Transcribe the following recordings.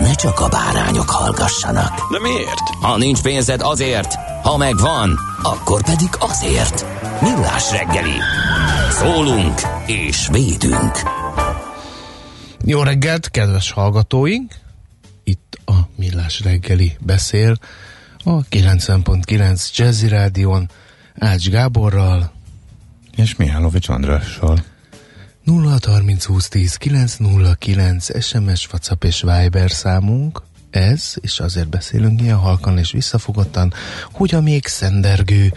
ne csak a bárányok hallgassanak. De miért? Ha nincs pénzed azért, ha megvan, akkor pedig azért. Millás reggeli. Szólunk és védünk. Jó reggelt, kedves hallgatóink! Itt a Millás reggeli beszél a 90.9 Jazzy Rádion Ács Gáborral És Mihálovics Andrással. 0 30 20 10 909 SMS, WhatsApp és Viber számunk. Ez, és azért beszélünk ilyen halkan és visszafogottan, hogy a még szendergő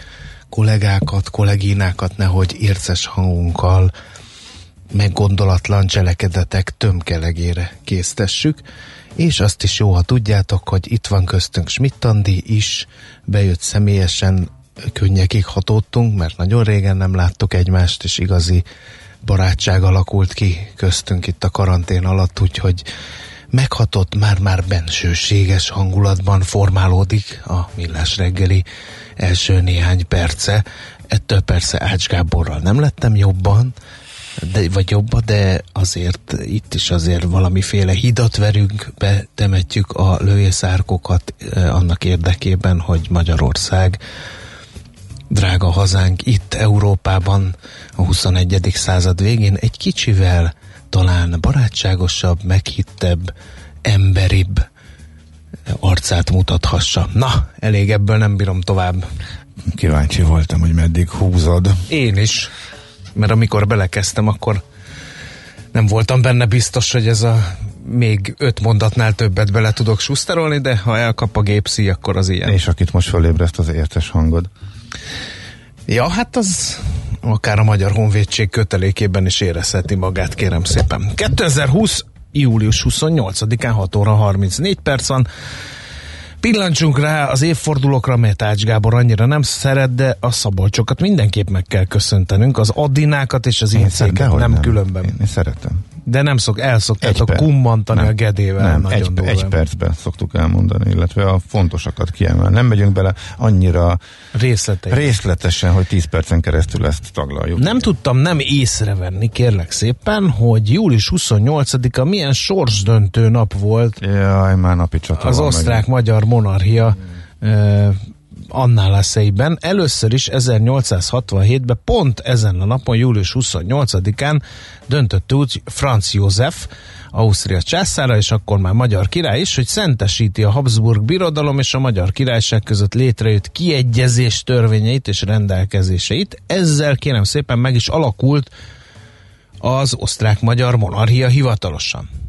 kollégákat, kolleginákat nehogy érces hangunkkal meggondolatlan cselekedetek tömkelegére késztessük, és azt is jó, ha tudjátok, hogy itt van köztünk Schmidt Andi is, bejött személyesen, könnyekig hatódtunk, mert nagyon régen nem láttuk egymást, és igazi barátság alakult ki köztünk itt a karantén alatt, úgyhogy meghatott, már-már bensőséges hangulatban formálódik a millás reggeli első néhány perce. Ettől persze Ács Gáborral nem lettem jobban, de, vagy jobba, de azért itt is azért valamiféle hidat verünk, betemetjük a lőjeszárkokat eh, annak érdekében, hogy Magyarország drága hazánk itt Európában a 21. század végén egy kicsivel talán barátságosabb, meghittebb, emberibb arcát mutathassa. Na, elég ebből nem bírom tovább. Kíváncsi voltam, hogy meddig húzod. Én is, mert amikor belekezdtem, akkor nem voltam benne biztos, hogy ez a még öt mondatnál többet bele tudok suszterolni, de ha elkap a gépszi, akkor az ilyen. És akit most fölébreszt az értes hangod. Ja, hát az akár a Magyar Honvédség kötelékében is érezheti magát, kérem szépen. 2020. július 28-án 6 óra 34 perc van. Pillancsunk rá az évfordulókra, mert Ács Gábor annyira nem szeret, de a szabolcsokat mindenképp meg kell köszöntenünk, az Adinákat és az Incéket, nem, nem különben. Én, én szeretem. De nem szok, elszoktátok perc. kummantani Nem. a gedével. Nem, nagyon egy, durván. egy percben szoktuk elmondani, illetve a fontosakat kiemelni. Nem megyünk bele annyira Részletei. részletesen, hogy 10 percen keresztül ezt taglaljuk. Nem tudtam nem észrevenni, kérlek szépen, hogy július 28-a milyen sorsdöntő nap volt Jaj, már napi csata az osztrák-magyar monarchia uh, annál eszeiben. Először is 1867-ben pont ezen a napon, július 28-án döntött úgy Franz József, Ausztria császára, és akkor már magyar király is, hogy szentesíti a Habsburg birodalom és a magyar királyság között létrejött kiegyezés törvényeit és rendelkezéseit. Ezzel kérem szépen meg is alakult az osztrák-magyar monarchia hivatalosan.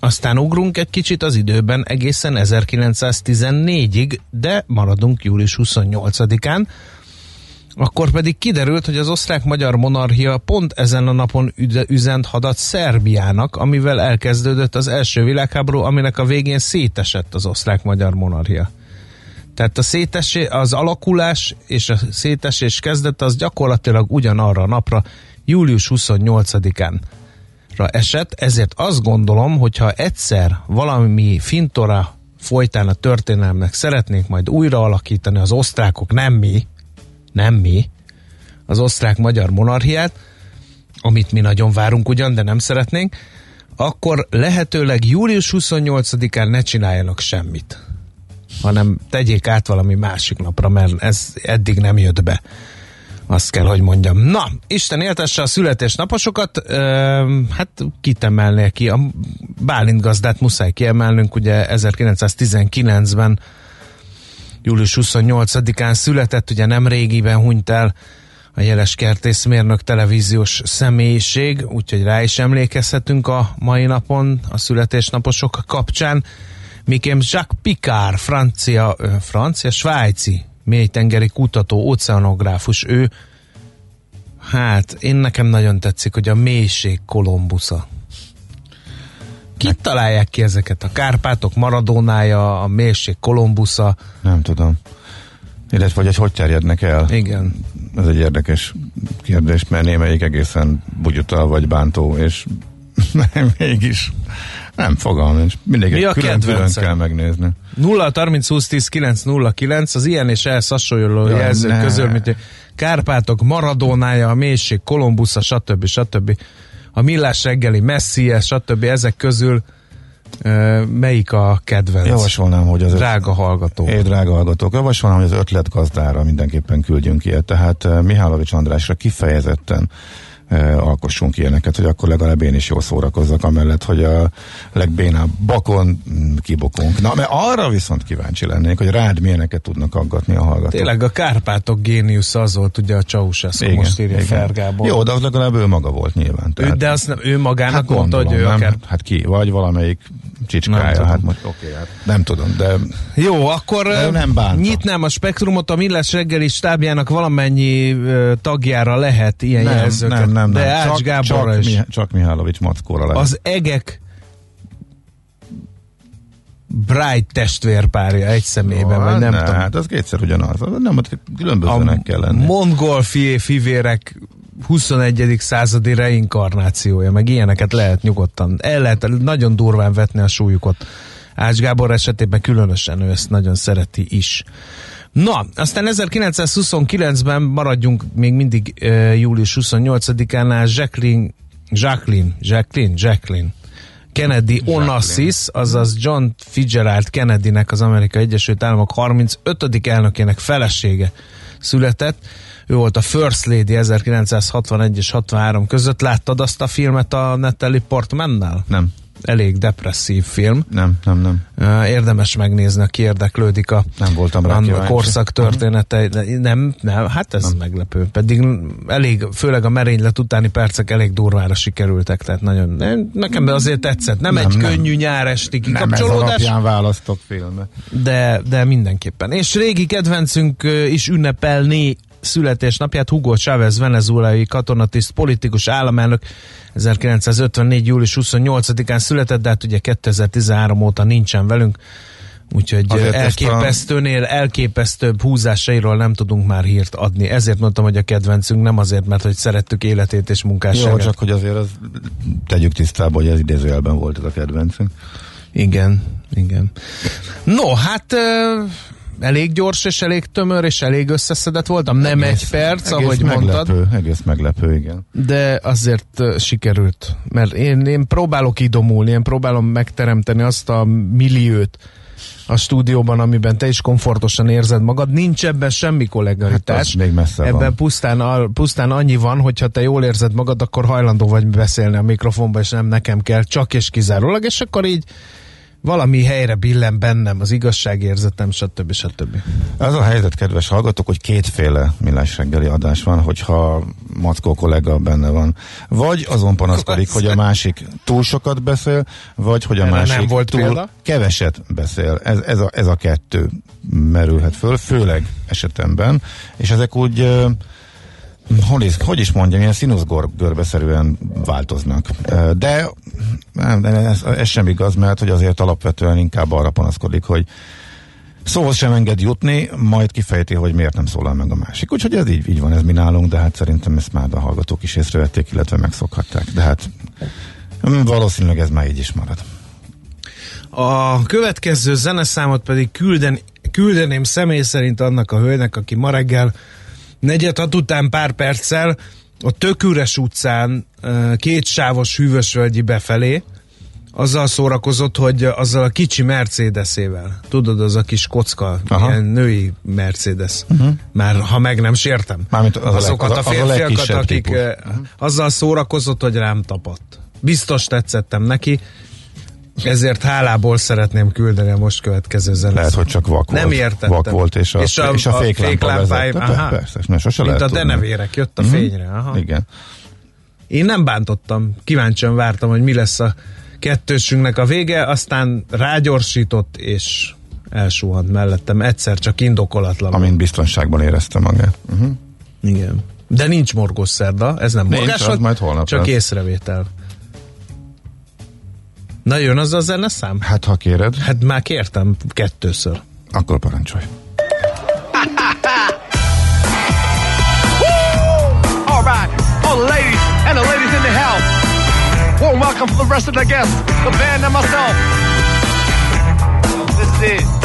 Aztán ugrunk egy kicsit az időben egészen 1914-ig, de maradunk július 28-án, akkor pedig kiderült, hogy az osztrák-magyar monarchia pont ezen a napon üzent hadat Szerbiának, amivel elkezdődött az első világháború, aminek a végén szétesett az osztrák-magyar monarchia. Tehát a szétesé, az alakulás és a szétesés kezdete az gyakorlatilag ugyanarra a napra, július 28-án esett, ezért azt gondolom, hogyha egyszer valami fintora folytán a történelmnek szeretnénk majd újra alakítani az osztrákok, nem mi, nem mi, az osztrák-magyar monarchiát, amit mi nagyon várunk ugyan, de nem szeretnénk, akkor lehetőleg július 28-án ne csináljanak semmit, hanem tegyék át valami másik napra, mert ez eddig nem jött be. Azt kell, hogy mondjam. Na, Isten éltesse a születésnaposokat, ö, hát kitemelné ki. A Bálint gazdát muszáj kiemelnünk, ugye 1919-ben július 28-án született, ugye nem régiben hunyt el a jeles kertészmérnök televíziós személyiség, úgyhogy rá is emlékezhetünk a mai napon a születésnaposok kapcsán. Miként Jacques Picard, francia, francia, svájci mélytengeri kutató, oceanográfus, ő hát én nekem nagyon tetszik, hogy a mélység Kolombusza. Kit találják ki ezeket? A Kárpátok Maradónája, a mélység Kolombusza, Nem tudom. Illetve, hogy egy hogy terjednek el? igen. Ez egy érdekes kérdés, mert némelyik egészen bugyutal vagy bántó, és mégis nem fogalmam nincs. Mindig Mi a külön, külön kedvenced? kell megnézni. 0 30 20 10 9 0 9 az ilyen és ehhez hasonló Jaj, jelzők ne. közül, mint Kárpátok, Maradónája, a mélység, Kolumbusza, stb. stb. A millás reggeli, Messi, stb. ezek közül melyik a kedvenc? Javasolnám, hogy az Drága hallgató. É, drága hallgatók, javasolnám, hogy az ötletgazdára mindenképpen küldjünk ilyet. Tehát Mihálovics Andrásra kifejezetten alkossunk ilyeneket, hogy akkor legalább én is jól szórakozzak, amellett, hogy a legbénább bakon mm, kibokunk. Na, mert arra viszont kíváncsi lennék, hogy rád milyeneket tudnak aggatni a hallgatók. Tényleg a Kárpátok géniusz az volt, ugye a Ceausescu, most írja Fergából. Jó, de az legalább ő maga volt nyilván. ő, de azt nem, ő magának mondta, hogy ő nem? akár... Hát ki? Vagy valamelyik csicskája. tudom. Hát most oké, hát nem tudom, de Jó, akkor De nem bánta. nyitnám a spektrumot, a Millás reggeli stábjának valamennyi tagjára lehet ilyen nem, jelzőket. nem, nem, de nem. Ács Csak, Gáborra csak, is. Mi, csak Mihálovics mackóra lehet. Az egek Bright testvérpárja egy személyben, vagy nem ne, tudom. Hát az kétszer ugyanaz. Az Nem, ott különbözőnek kell lenni. mongolfié fivérek 21. századi reinkarnációja, meg ilyeneket lehet nyugodtan. El lehet nagyon durván vetni a súlyukat. Ács Gábor esetében különösen ő ezt nagyon szereti is. Na, aztán 1929-ben maradjunk még mindig e, július 28-ánál Jacqueline, Jacqueline, Jacqueline, Jacqueline Kennedy Onassis, azaz John Fitzgerald Kennedynek az Amerikai Egyesült Államok 35. elnökének felesége született. Ő volt a First Lady 1961 és 63 között. Láttad azt a filmet a Natalie Portmannel? Nem, Elég depresszív film. nem, nem, nem. Érdemes megnézni, aki érdeklődik a, Nem voltam rá a korszak története. Nem, nem, hát ez nem. meglepő. Pedig elég, főleg a merénylet utáni percek elég durvára sikerültek, tehát nagyon, nekem de azért tetszett. Nem, Nem, egy nem. könnyű nyáresti Nem ez kikapcsolódás, választok filmet. de, de mindenképpen. És régi kedvencünk is ünnepelné születésnapját Hugo Chávez, venezuelai katonatiszt, politikus államelnök 1954. július 28-án született, de hát ugye 2013 óta nincsen velünk, úgyhogy Azért elképesztőnél elképesztőbb húzásairól nem tudunk már hírt adni. Ezért mondtam, hogy a kedvencünk, nem azért, mert hogy szerettük életét és Jó, munkásságát. csak hogy azért az, tegyük tisztába, hogy ez idézőjelben volt ez a kedvencünk. Igen, igen. No, hát elég gyors és elég tömör és elég összeszedett voltam. Nem egy perc, egész ahogy meglepő, mondtad, Egész meglepő, igen. de azért sikerült. Mert én, én próbálok idomulni, én próbálom megteremteni azt a milliót a stúdióban, amiben te is komfortosan érzed magad. Nincs ebben semmi kollegaritás. Hát még messze ebben van. pusztán, pusztán annyi van, hogyha te jól érzed magad, akkor hajlandó vagy beszélni a mikrofonba, és nem nekem kell, csak és kizárólag, és akkor így valami helyre billen bennem, az igazságérzetem, stb. stb. Az a helyzet, kedves hallgatók, hogy kétféle millás reggeli adás van, hogyha Mackó kollega benne van. Vagy azon panaszkodik, hogy a másik túl sokat beszél, vagy hogy a Erre másik nem volt túl példa? keveset beszél. Ez, ez, a, ez a kettő merülhet föl, főleg esetemben, és ezek úgy hogy is, hogy is mondjam, ilyen színuszgörbeszerűen változnak. De nem, ez, ez sem igaz, mert hogy azért alapvetően inkább arra panaszkodik, hogy szóhoz sem enged jutni, majd kifejti, hogy miért nem szólal meg a másik. Úgyhogy ez így, így van, ez mi nálunk, de hát szerintem ezt már a hallgatók is észrevették, illetve megszokhatták. De hát mm, valószínűleg ez már így is marad. A következő zeneszámot pedig külden, küldeném személy szerint annak a hölgynek, aki ma reggel negyed hat után pár perccel a Töküres utcán kétsávos hűvösvölgyi befelé azzal szórakozott, hogy azzal a kicsi Mercedesével, tudod, az a kis kocka, Aha. ilyen női Mercedes, uh-huh. már ha meg nem sértem, Mármint az a azokat az a- a az a férfiakat, legkisebb akik típus. azzal szórakozott, hogy rám tapadt. Biztos tetszettem neki, Ezért hálából szeretném küldeni a most következő zenét. Lehet, hogy csak vak Nem volt. értettem. Vak volt, és a, És a- és a, a féklámpáim, aha. Persze, mert sose Mint lehet a tudni. denevérek, jött a Mhm. fényre. Aha. Igen. Én nem bántottam, kíváncsian vártam, hogy mi lesz a kettősünknek a vége, aztán rágyorsított, és elsuhant mellettem, egyszer csak indokolatlan. Amint biztonságban érezte magát. Uh-huh. Igen. De nincs morgós szerda, ez nem Nincs, morgás az volt, majd holnap csak lesz. észrevétel. Na jön az a zeneszám? Hát, ha kéred, Hát már kértem kettőször. akkor parancsolj. All right, all the ladies and the ladies in the house. Warm welcome for the rest of the guests, the band and myself. This is it.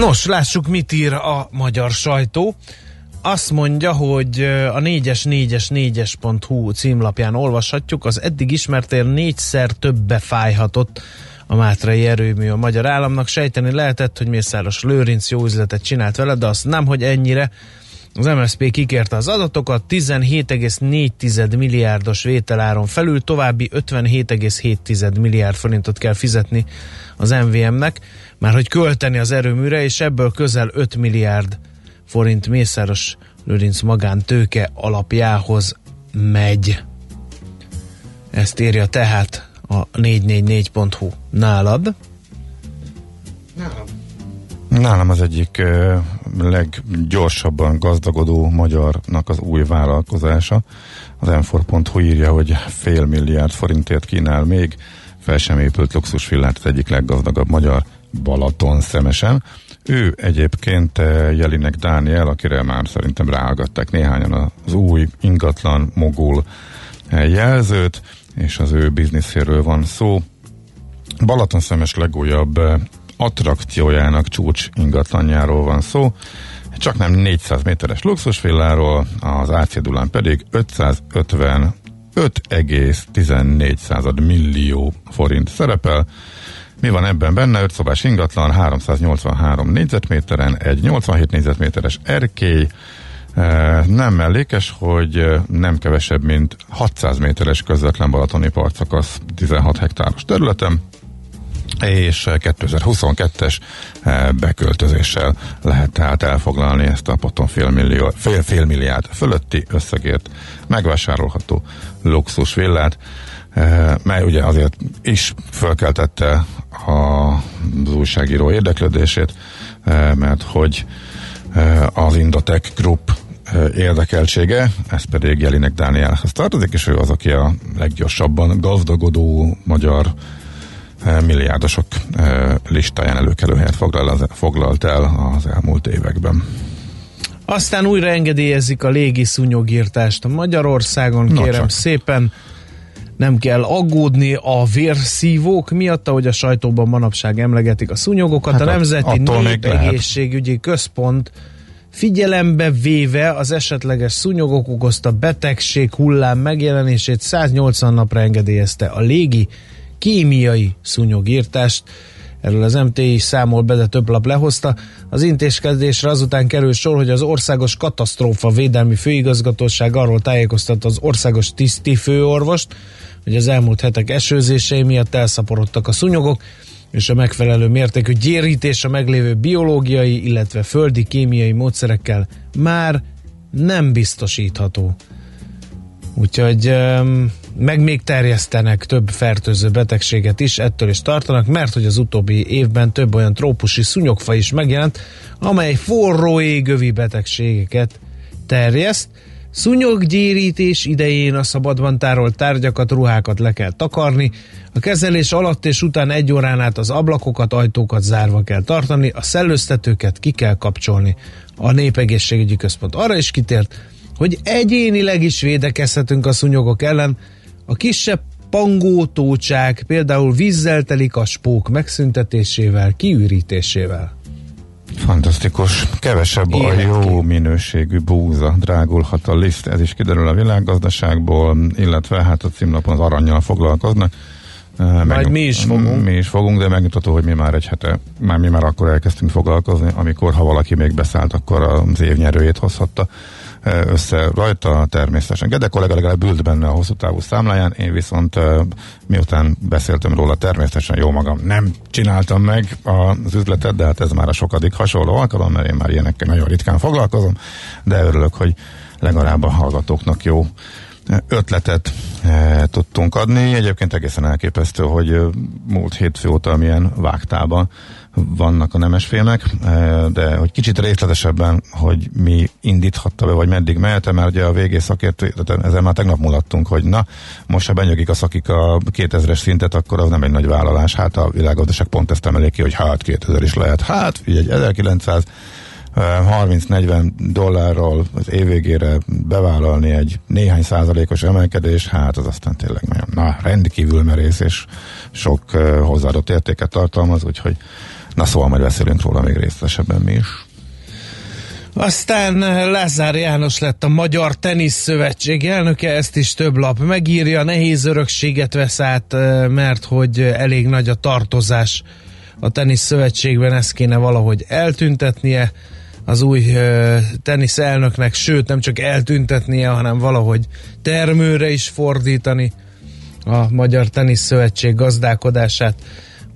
Nos, lássuk, mit ír a magyar sajtó. Azt mondja, hogy a 4-es 4-es 4-es.hu címlapján olvashatjuk, az eddig ismertél négyszer többe fájhatott a Mátrai erőmű a magyar államnak. Sejteni lehetett, hogy Mészáros Lőrinc jó üzletet csinált vele, de azt nem, hogy ennyire. Az MSZP kikérte az adatokat, 17,4 milliárdos vételáron felül további 57,7 milliárd forintot kell fizetni az MVM-nek, már hogy költeni az erőműre, és ebből közel 5 milliárd forint Mészáros Lőrinc magántőke alapjához megy. Ezt írja tehát a 444.hu. Nálad? Nálam az egyik leggyorsabban gazdagodó magyarnak az új vállalkozása. Az m írja, hogy fél milliárd forintért kínál még fel sem épült luxusvillát az egyik leggazdagabb magyar Balaton szemesen. Ő egyébként Jelinek Dániel, akire már szerintem ráhallgatták néhányan az új ingatlan mogul jelzőt, és az ő bizniszéről van szó. Balaton szemes legújabb attrakciójának csúcs ingatlanjáról van szó, csak nem 400 méteres luxusvilláról, az átszédulán pedig 550 5,14 millió forint szerepel. Mi van ebben benne? 5 szobás ingatlan, 383 négyzetméteren, egy 87 négyzetméteres erkély, nem mellékes, hogy nem kevesebb, mint 600 méteres közvetlen balatoni partszakasz 16 hektáros területen, és 2022-es eh, beköltözéssel lehet tehát elfoglalni ezt a potom fél, millió, fél, fél milliárd fölötti összegért megvásárolható luxus villát, eh, mely ugye azért is fölkeltette az újságíró érdeklődését, eh, mert hogy az Indotech Group érdekeltsége, ez pedig Jelinek Dánielhez tartozik, és ő az, aki a leggyorsabban gazdagodó magyar milliárdosok listáján előkelő helyet foglal, foglalt el az elmúlt években. Aztán újra engedélyezik a légi szúnyogírtást Magyarországon, kérem csak. szépen. Nem kell aggódni a vérszívók miatt, ahogy a sajtóban manapság emlegetik a szúnyogokat. Hát a Nemzeti. Népegészségügyi Központ figyelembe véve az esetleges szúnyogok okozta betegség hullám megjelenését 180 napra engedélyezte a légi kémiai szúnyogírtást. Erről az MTI számol be, de több lap lehozta. Az intézkedésre azután kerül sor, hogy az Országos Katasztrófa Védelmi Főigazgatóság arról tájékoztatta az országos tiszti főorvost, hogy az elmúlt hetek esőzései miatt elszaporodtak a szúnyogok, és a megfelelő mértékű gyérítés a meglévő biológiai, illetve földi kémiai módszerekkel már nem biztosítható. Úgyhogy um, meg még terjesztenek több fertőző betegséget is, ettől is tartanak, mert hogy az utóbbi évben több olyan trópusi szúnyogfa is megjelent, amely forró égövi betegségeket terjeszt. Szúnyoggyérítés idején a szabadban tárolt tárgyakat, ruhákat le kell takarni, a kezelés alatt és után egy órán át az ablakokat, ajtókat zárva kell tartani, a szellőztetőket ki kell kapcsolni. A Népegészségügyi Központ arra is kitért, hogy egyénileg is védekezhetünk a szúnyogok ellen, a kisebb pangótócsák például vízzel telik a spók megszüntetésével, kiürítésével. Fantasztikus. Kevesebb a Élet jó minőségű búza drágulhat a liszt. Ez is kiderül a világgazdaságból, illetve hát a címlapon az aranyjal foglalkoznak. Eh, Megnyug- mi is fogunk. Mi is fogunk, de megnyugtató, hogy mi már egy hete, már mi már akkor elkezdtünk foglalkozni, amikor ha valaki még beszállt, akkor az év nyerőjét hozhatta össze rajta természetesen. Gede kollega legalább ült benne a hosszú távú számláján, én viszont miután beszéltem róla, természetesen jó magam nem csináltam meg az üzletet, de hát ez már a sokadik hasonló alkalom, mert én már ilyenekkel nagyon ritkán foglalkozom, de örülök, hogy legalább a hallgatóknak jó ötletet e, tudtunk adni. Egyébként egészen elképesztő, hogy múlt hétfő óta milyen vágtában vannak a nemesfilmek, e, de hogy kicsit részletesebben, hogy mi indíthatta be, vagy meddig mehet, mert ugye a végé szakértő, ezzel már tegnap mulattunk, hogy na, most ha benyögik a szakik a 2000-es szintet, akkor az nem egy nagy vállalás. Hát a világgazdaság pont ezt emelik ki, hogy hát 2000 is lehet. Hát, egy 1900 30-40 dollárral az év végére bevállalni egy néhány százalékos emelkedés, hát az aztán tényleg nagyon na, rendkívül merész és sok uh, hozzáadott értéket tartalmaz, úgyhogy na szóval majd beszélünk róla még részletesebben mi is. Aztán Lázár János lett a Magyar Tenisz Szövetség elnöke, ezt is több lap megírja, nehéz örökséget vesz át, eh, mert hogy elég nagy a tartozás a Tenisz Szövetségben, ezt kéne valahogy eltüntetnie. az új ö, tenisz elnöknek, sőt nem csak eltüntetnie, hanem valahogy termőre is fordítani a Magyar Tenisz Szövetség gazdálkodását.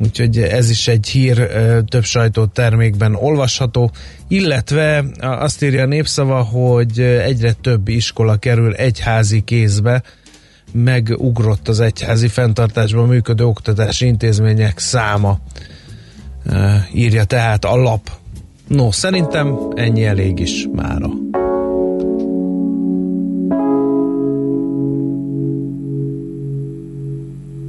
Úgyhogy ez is egy hír, több sajtótermékben olvasható, illetve azt írja a népszava, hogy egyre több iskola kerül egyházi kézbe, megugrott az egyházi fenntartásban működő oktatási intézmények száma, írja tehát a lap. No, szerintem ennyi elég is mára.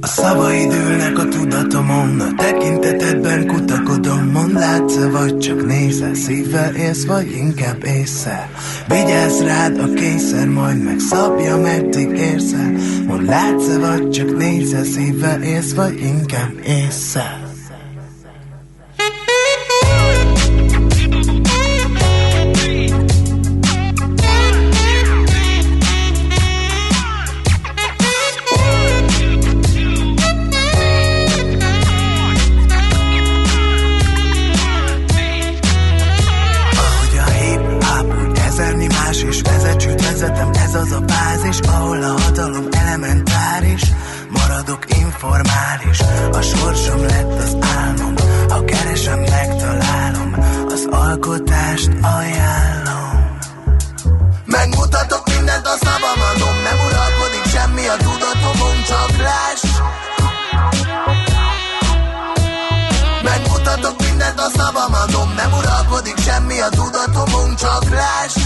A szavaid ülnek a tudatomon, a tekintetedben kutakodom, mond látsz vagy csak nézel, szívvel élsz, vagy inkább észre. Vigyázz rád a kényszer, majd megszabja, meddig érsz el. Mond látsz vagy csak nézel, szívvel élsz, vagy inkább észre. Más is vezetőt vezetem, ez az a bázis, ahol a hatalom elementáris, maradok informális, a sorsom lett az álmom, ha keresem, megtalálom, az alkotást ajánlom. Megmutatok mindent, a szavam adom, nem uralkodik semmi a tudatomon, csak láss. Megmutatok mindent, a szavam adom Nem uralkodik semmi a tudatomon, csak láss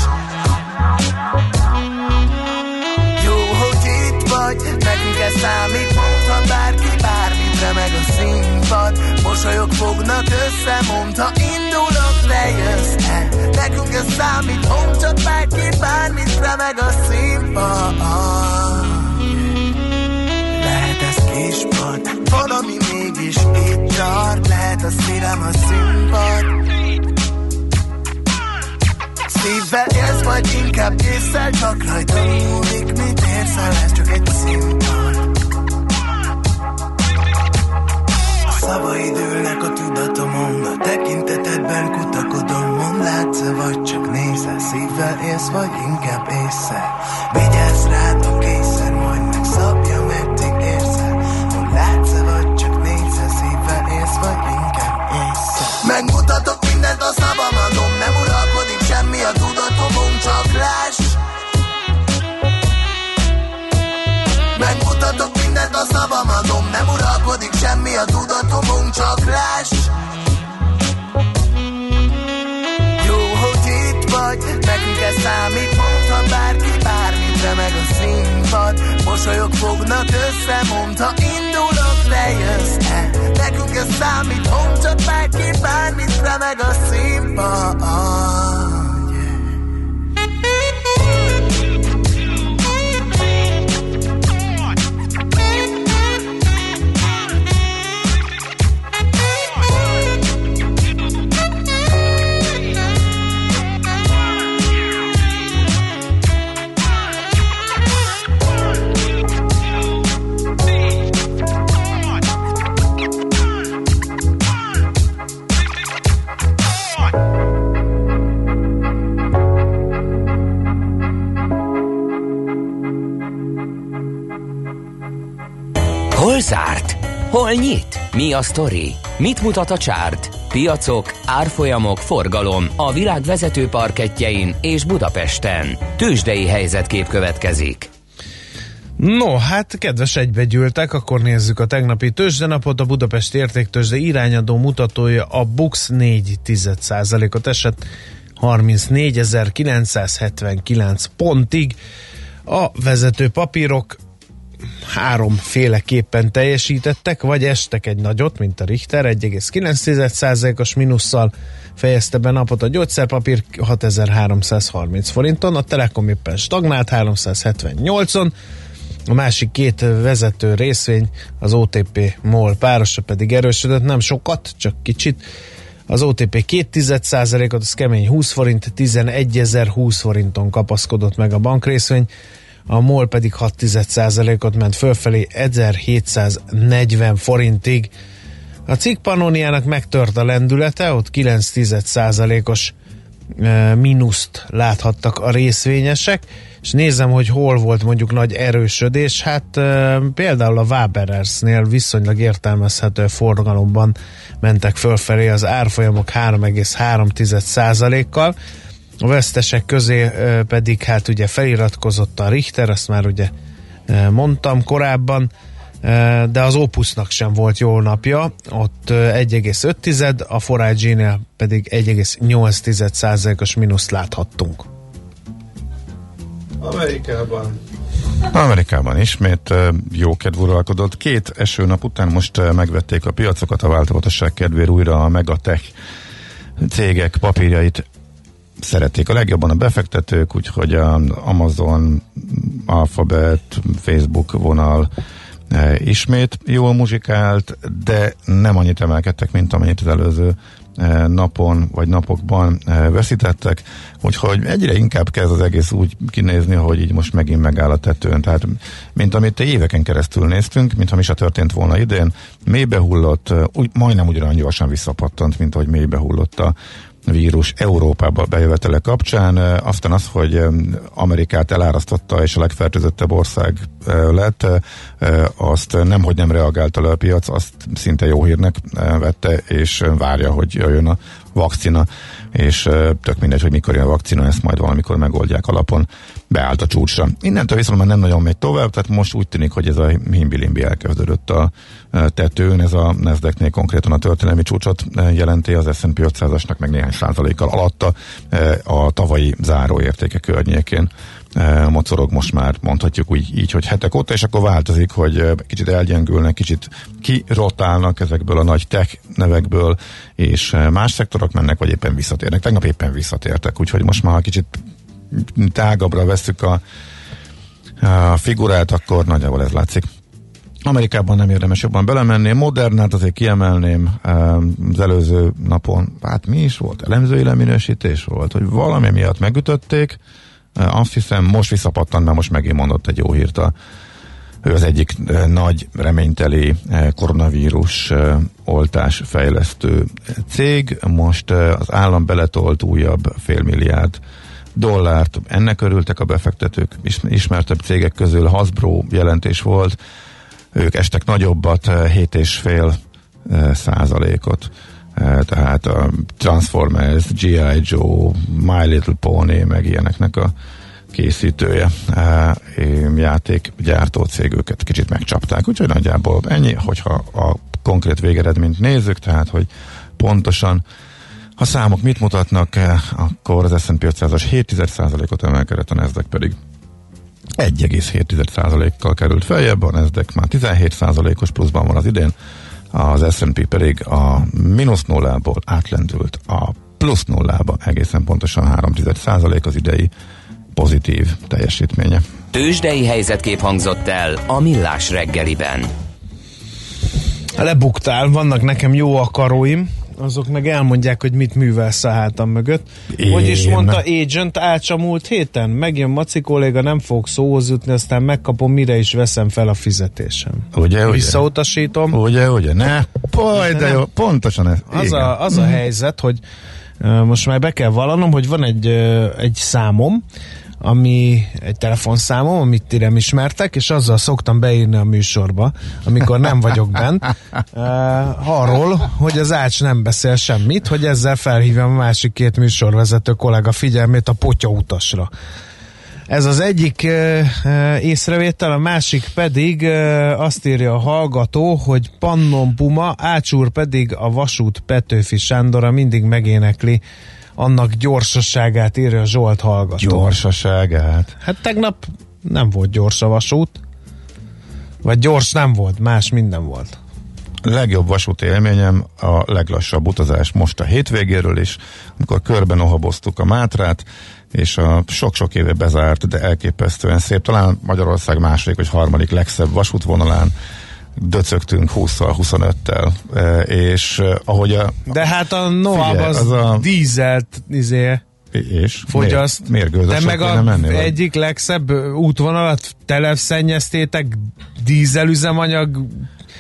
számít Mondta bárki bármit, remeg a színpad. Mosolyok fognak össze, mondta indulok, te jössz-e Nekünk ez számít, mondd csak bárki bármit, remeg a színpad lehet ez kispad, valami mégis itt tart. Lehet a szívem a színpad. Szívvel élsz, vagy inkább észszel Csak rajta múlik, mit érzel Ez csak egy színpad szavaid ülnek a tudatomon. A tekintetedben kutakodom Mond látsz vagy csak nézel? Szívvel élsz, vagy inkább észre Vigyázz rád a kényszer Majd megszabja, tudatomon Csak láss Jó, hogy itt vagy, nekünk ez számít Mondta bárki bármit, remeg a színpad. Mosolyok fognak össze, mondta indulok, te jössz-e Nekünk ez számít, mondd csak bárki bármit, remeg a színpad Hol nyit? Mi a sztori? Mit mutat a csárt? Piacok, árfolyamok, forgalom a világ vezető parketjein és Budapesten. Tősdei helyzetkép következik. No, hát kedves egybegyűltek, akkor nézzük a tegnapi tőzsdenapot. A Budapest értéktőzsde irányadó mutatója a BUX 4 ot esett 34.979 pontig. A vezető papírok háromféleképpen teljesítettek, vagy estek egy nagyot, mint a Richter, 1,9%-os minusszal fejezte be napot a gyógyszerpapír 6330 forinton, a Telekom éppen stagnált 378-on, a másik két vezető részvény, az OTP MOL párosa pedig erősödött, nem sokat, csak kicsit. Az OTP 2 ot az kemény 20 forint, 11.020 forinton kapaszkodott meg a bankrészvény, a MOL pedig 6% ot ment fölfelé 1740 forintig. A cikk Pannoniának megtört a lendülete, ott 9% os e, mínuszt láthattak a részvényesek, és nézem, hogy hol volt mondjuk nagy erősödés, hát e, például a Waberersnél viszonylag értelmezhető forgalomban mentek fölfelé az árfolyamok 3,3%-kal, a vesztesek közé pedig hát ugye feliratkozott a Richter, azt már ugye mondtam korábban, de az Opusnak sem volt jó napja, ott e, 1,5, a Forage-nél pedig 1,8%-os mínuszt láthattunk. Amerikában. Amerikában ismét jó kedv uralkodott. Két esőnap után most megvették a piacokat a változatosság kedvéért újra a Megatech cégek papírjait szerették a legjobban a befektetők, úgyhogy a Amazon, Alphabet, Facebook vonal eh, ismét jól muzsikált, de nem annyit emelkedtek, mint amennyit az előző eh, napon vagy napokban eh, veszítettek, úgyhogy egyre inkább kezd az egész úgy kinézni, hogy így most megint megáll a tetőn. Tehát, mint amit éveken keresztül néztünk, mintha mi se történt volna idén, mélybe hullott, eh, úgy, majdnem ugyanolyan gyorsan visszapattant, mint ahogy mélybe hullott a vírus Európába bejövetele kapcsán. E, Aztán az, hogy Amerikát elárasztotta és a legfertőzöttebb ország e, lett, e, azt nem, hogy nem reagálta le a piac, azt szinte jó hírnek vette, és várja, hogy jöjjön a vakcina, és tök mindegy, hogy mikor jön a vakcina, ezt majd valamikor megoldják alapon, beállt a csúcsra. Innentől viszont már nem nagyon megy tovább, tehát most úgy tűnik, hogy ez a himbilimbi elkezdődött a tetőn, ez a nasdaq konkrétan a történelmi csúcsot jelenti, az S&P 500-asnak meg néhány százalékkal alatta a tavalyi záróértéke környékén mocorog most már, mondhatjuk úgy így, hogy hetek óta, és akkor változik, hogy kicsit elgyengülnek, kicsit kirotálnak ezekből a nagy tech nevekből, és más szektorok mennek, vagy éppen visszatérnek. Tegnap éppen visszatértek, úgyhogy most már kicsit tágabbra veszük a, a figurát, akkor nagyjából ez látszik. Amerikában nem érdemes jobban belemenni. Modernát azért kiemelném az előző napon, hát mi is volt? Elemzői leminősítés volt, hogy valami miatt megütötték. Azt hiszem, most visszapattant, mert most megint mondott egy jó hírt a ő az egyik eh, nagy reményteli eh, koronavírus eh, oltás fejlesztő cég. Most eh, az állam beletolt újabb félmilliárd dollárt. Ennek örültek a befektetők, is- ismertebb cégek közül Hasbro jelentés volt. Ők estek nagyobbat, eh, 7,5 eh, százalékot. Eh, Tehát a Transformers, G.I. Joe, My Little Pony, meg ilyeneknek a készítője, játékgyártó cég őket kicsit megcsapták, úgyhogy nagyjából ennyi, hogyha a konkrét végeredményt nézzük, tehát hogy pontosan ha számok mit mutatnak, akkor az S&P 500-as 7%-ot emelkedett, a Nasdaq pedig 1,7%-kal került feljebb, a Nasdaq már 17%-os pluszban van az idén, az S&P pedig a mínusz nullából átlendült a plusz nullába, egészen pontosan 3% az idei pozitív teljesítménye. Tőzsdei helyzetkép hangzott el a Millás reggeliben. Lebuktál, vannak nekem jó akaróim, azok meg elmondják, hogy mit művelsz a hátam mögött. Én? Hogy is mondta Agent Ácsa múlt héten? Megjön Maci kolléga, nem fog szóhoz jutni, aztán megkapom, mire is veszem fel a fizetésem. Ugye, ugye? Visszautasítom. Ugye, ugye, ne? Paj, de jó, pontosan ez. Az igen. a, az a helyzet, hogy most már be kell vallanom, hogy van egy, egy számom, ami egy telefonszámom, amit ti nem ismertek, és azzal szoktam beírni a műsorba, amikor nem vagyok bent, uh, arról, hogy az Ács nem beszél semmit, hogy ezzel felhívjam a másik két műsorvezető kollega figyelmét a potya utasra. Ez az egyik uh, uh, észrevétel, a másik pedig uh, azt írja a hallgató, hogy Pannon Puma, Ácsúr pedig a vasút Petőfi Sándora mindig megénekli annak gyorsaságát írja Zsolt hallgató. Gyorsaságát. Hát tegnap nem volt gyors a vasút. Vagy gyors nem volt, más minden volt. legjobb vasúti élményem a leglassabb utazás most a hétvégéről is, amikor körben ohaboztuk a Mátrát, és a sok-sok éve bezárt, de elképesztően szép, talán Magyarország második vagy harmadik legszebb vasútvonalán döcögtünk 20-szal, 25-tel, e, és eh, ahogy a... De hát a Noab Figyelj, az, az a- dízelt izé, És? fogyaszt. De gőzösen meg a menni? vagy? egyik legszebb útvonalat telefszennyeztétek dízelüzemanyag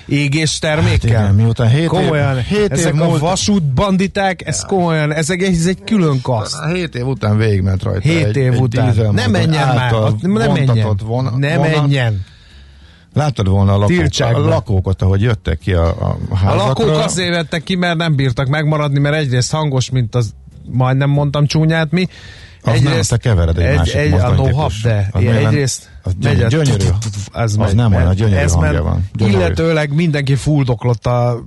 égés termékkel? Hát igen, miután hét év- komolyan, hét év ezek a múlt- vasútbanditák, ez komolyan, ezek ez egy külön kaszt. A hét év után végigment rajta. Hét egy, év egy után. dízelmotor Ne menjen már, ne menjen. Vona, Ne vonat. menjen. Láttad volna a, lakók, a lakókat, ahogy jöttek ki a, a A házakra. lakók azért vettek ki, mert nem bírtak megmaradni, mert egyrészt hangos, mint az, majdnem mondtam csúnyát mi. Az nem, te kevered egy másik egy, a no de Az nyilván- egyrészt az megy gyönyörű, a- gyönyörű. Az, Az megy, nem olyan, megy. gyönyörű Ez hangja van. Gyönyörű. Illetőleg mindenki fuldoklott a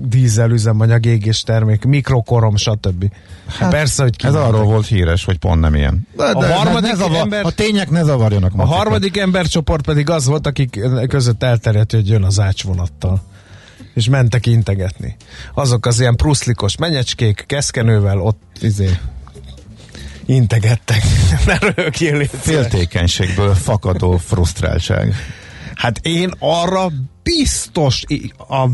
dízel üzemanyag égés termék, mikrokorom, stb. Hát, Persze, hogy Ez kimentek. arról volt híres, hogy pont nem ilyen. De, A harmadik ne zavar, ember- A tények ne zavarjanak. A Macika. harmadik embercsoport pedig az volt, akik között elterjedt, hogy jön az ácsvonattal. És mentek integetni. Azok az ilyen pruszlikos menyecskék, keszkenővel ott izé integettek. ne röhögjél. Féltékenységből fakadó frusztráltság. Hát én arra biztos a,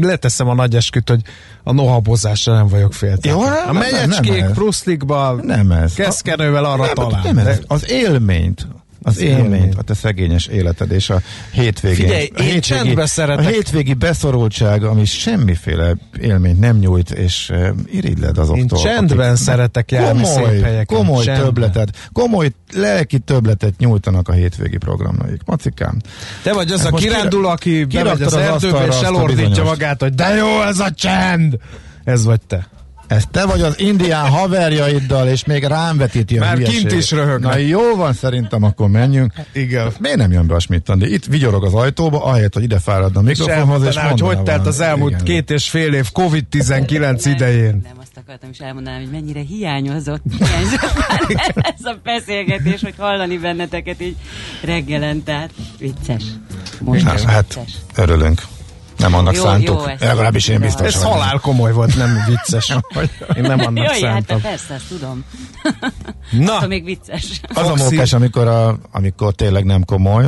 leteszem a nagy esküt, hogy a nohabozásra nem vagyok féltékeny. Jó, nem, a nem, menyecskék, nem ez. pruszlikba, Nem ez. keszkenővel arra Nem, talán. Nem ez. Az élményt, az élményt, élményt. a te szegényes életed és a hétvégén. Figyelj, a én csendbe szeretek. A hétvégi beszorultság, ami semmiféle élményt nem nyújt, és uh, irigyled azoktól. Én csendben akik szeretek járni komoly, szép helyeken, Komoly csendben. töbletet, komoly lelki töbletet nyújtanak a hétvégi programjaik. Macikám. Te vagy az Hát a kiránduló, aki bemegy az az erdőbe és elordítja magát, hogy de jó ez a csend! Ez vagy te. Ez te vagy az indián haverjaiddal, és még rám vetíti a Már hülyeséget. kint is röhögnek. Na jó van, szerintem akkor menjünk. Igen. Miért nem jön be a Schmidt-Andi? Itt vigyorog az ajtóba, ahelyett, hogy ide fáradna a És mikrofonhoz, és elmondaná, hogy hogy telt az elmúlt Igen. két és fél év COVID-19 idején. Nem, azt akartam is elmondanám, hogy mennyire hiányozott, hiányzott már ez a beszélgetés, hogy hallani benneteket így reggelen, tehát vicces. Most hát vicces. örülünk. Nem annak Jó, szántuk. jó, Legalábbis én biztos Ez vagyok. halál komoly volt, nem vicces. Én nem annak Jaj, hát szántam. persze, ezt tudom. Na, Ha még vicces. Az a mókás, amikor, a, amikor tényleg nem komoly,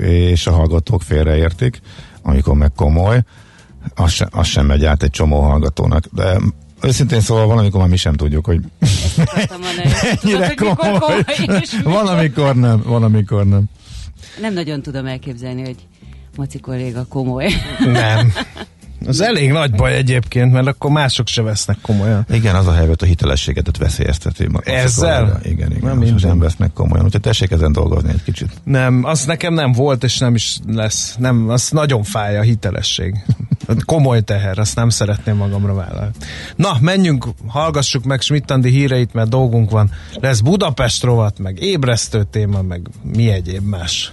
és a hallgatók félreértik, amikor meg komoly, az, se, az sem megy át egy csomó hallgatónak. De őszintén szóval valamikor már mi sem tudjuk, hogy mennyire komoly. komoly, és mikor- Valamikor nem, valamikor nem. Nem nagyon tudom elképzelni, hogy Maci kolléga komoly. nem. Az elég nagy baj egyébként, mert akkor mások se vesznek komolyan. Igen, az a helyzet a hitelességedet veszélyezteti. ma- Ezzel? az a- Igen, igen. Nem minden. nem vesznek komolyan. Úgyhogy tessék ezen dolgozni egy kicsit. Nem, az nekem nem volt, és nem is lesz. Nem, az nagyon fáj a hitelesség. Komoly teher, azt nem szeretném magamra vállalni. Na, menjünk, hallgassuk meg Schmidt-Andi híreit, mert dolgunk van. Lesz Budapest rovat, meg ébresztő téma, meg mi egyéb más.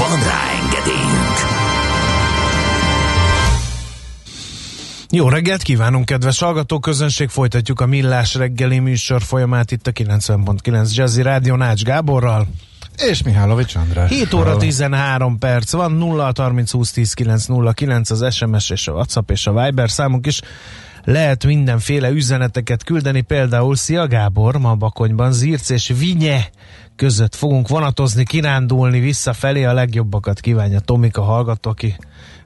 Van rá engedélyünk! Jó reggelt kívánunk, kedves hallgatóközönség! Folytatjuk a Millás reggeli műsor folyamát itt a 90.9 Jazzy Rádió Nács Gáborral. És Mihálovics András. 7 óra 13 perc van, 0 30 20 10 909 az SMS és a WhatsApp és a Viber számunk is. Lehet mindenféle üzeneteket küldeni, például Szia Gábor, ma Bakonyban Zirc és Vinye között fogunk vonatozni, kirándulni visszafelé, a legjobbakat kívánja Tomika hallgató, aki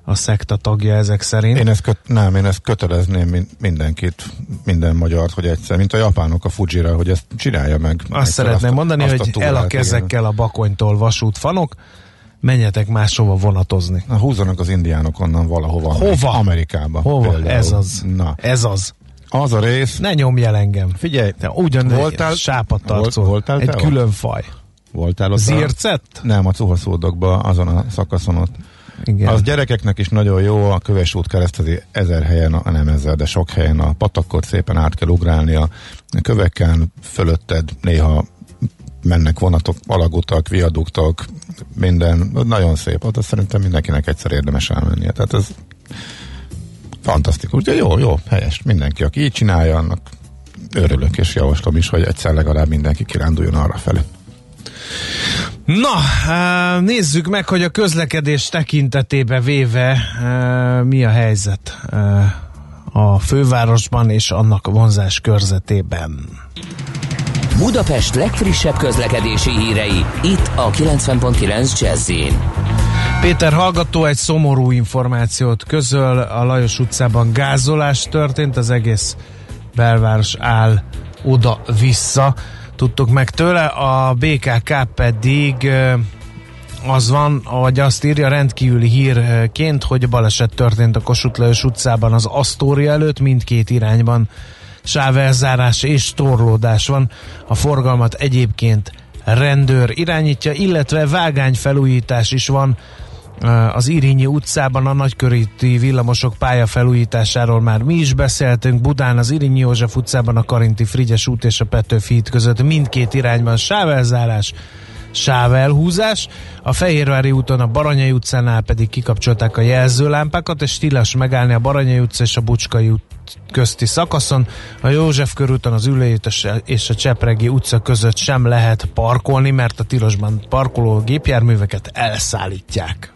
a szekta tagja ezek szerint. Én ezt, köt, nem, én ezt kötelezném min- mindenkit, minden magyart, hogy egyszer, mint a japánok a Fujira, hogy ezt csinálja meg. Azt szeretném a- mondani, azt hogy túrát, el a igen. kezekkel a Bakonytól vasútfanok, menjetek máshova vonatozni. Na, húzzanak az indiánok onnan valahova. Hova? Amerikába. Hova? például. Ez az. Na, Ez az. Az a rész, Ne nyomj el engem. figyelj, Te ugyan voltál, sápadtarcol. Volt- voltál Egy külön faj. voltál ott? a- Zircet? Nem, a Cuhaszódokban, azon a szakaszon ott. Igen. Az gyerekeknek is nagyon jó, a köves út keresztezi ezer helyen, a, nem ezer, de sok helyen a patakot szépen át kell ugrálni a köveken, fölötted néha mennek vonatok, alagutak, viaduktok, minden, nagyon szép. Ott azt szerintem mindenkinek egyszer érdemes elmennie. Tehát ez fantasztikus. De jó, jó, helyes. Mindenki, aki így csinálja, annak örülök és javaslom is, hogy egyszer legalább mindenki kiránduljon arra felé. Na, á, nézzük meg, hogy a közlekedés tekintetébe véve á, mi a helyzet á, a fővárosban és annak vonzás körzetében. Budapest legfrissebb közlekedési hírei, itt a 90.9 jazz Péter hallgató egy szomorú információt közöl, a Lajos utcában gázolás történt, az egész belváros áll oda-vissza. Tudtuk meg tőle, a BKK pedig az van, ahogy azt írja rendkívüli hírként, hogy baleset történt a Kossuth Lajos utcában az Asztória előtt, mindkét irányban sávelzárás és torlódás van. A forgalmat egyébként rendőr irányítja, illetve vágányfelújítás is van az Irinyi utcában a nagyköríti villamosok pályafelújításáról már mi is beszéltünk. Budán az Irinyi József utcában a Karinti Frigyes út és a Petőfi híd között mindkét irányban sávelzárás, sávelhúzás. A Fehérvári úton a Baranyai utcánál pedig kikapcsolták a jelzőlámpákat, és tilos megállni a Baranyai utca és a Bucskai út közti szakaszon. A József körúton az Ülői és a Csepregi utca között sem lehet parkolni, mert a tilosban parkoló gépjárműveket elszállítják.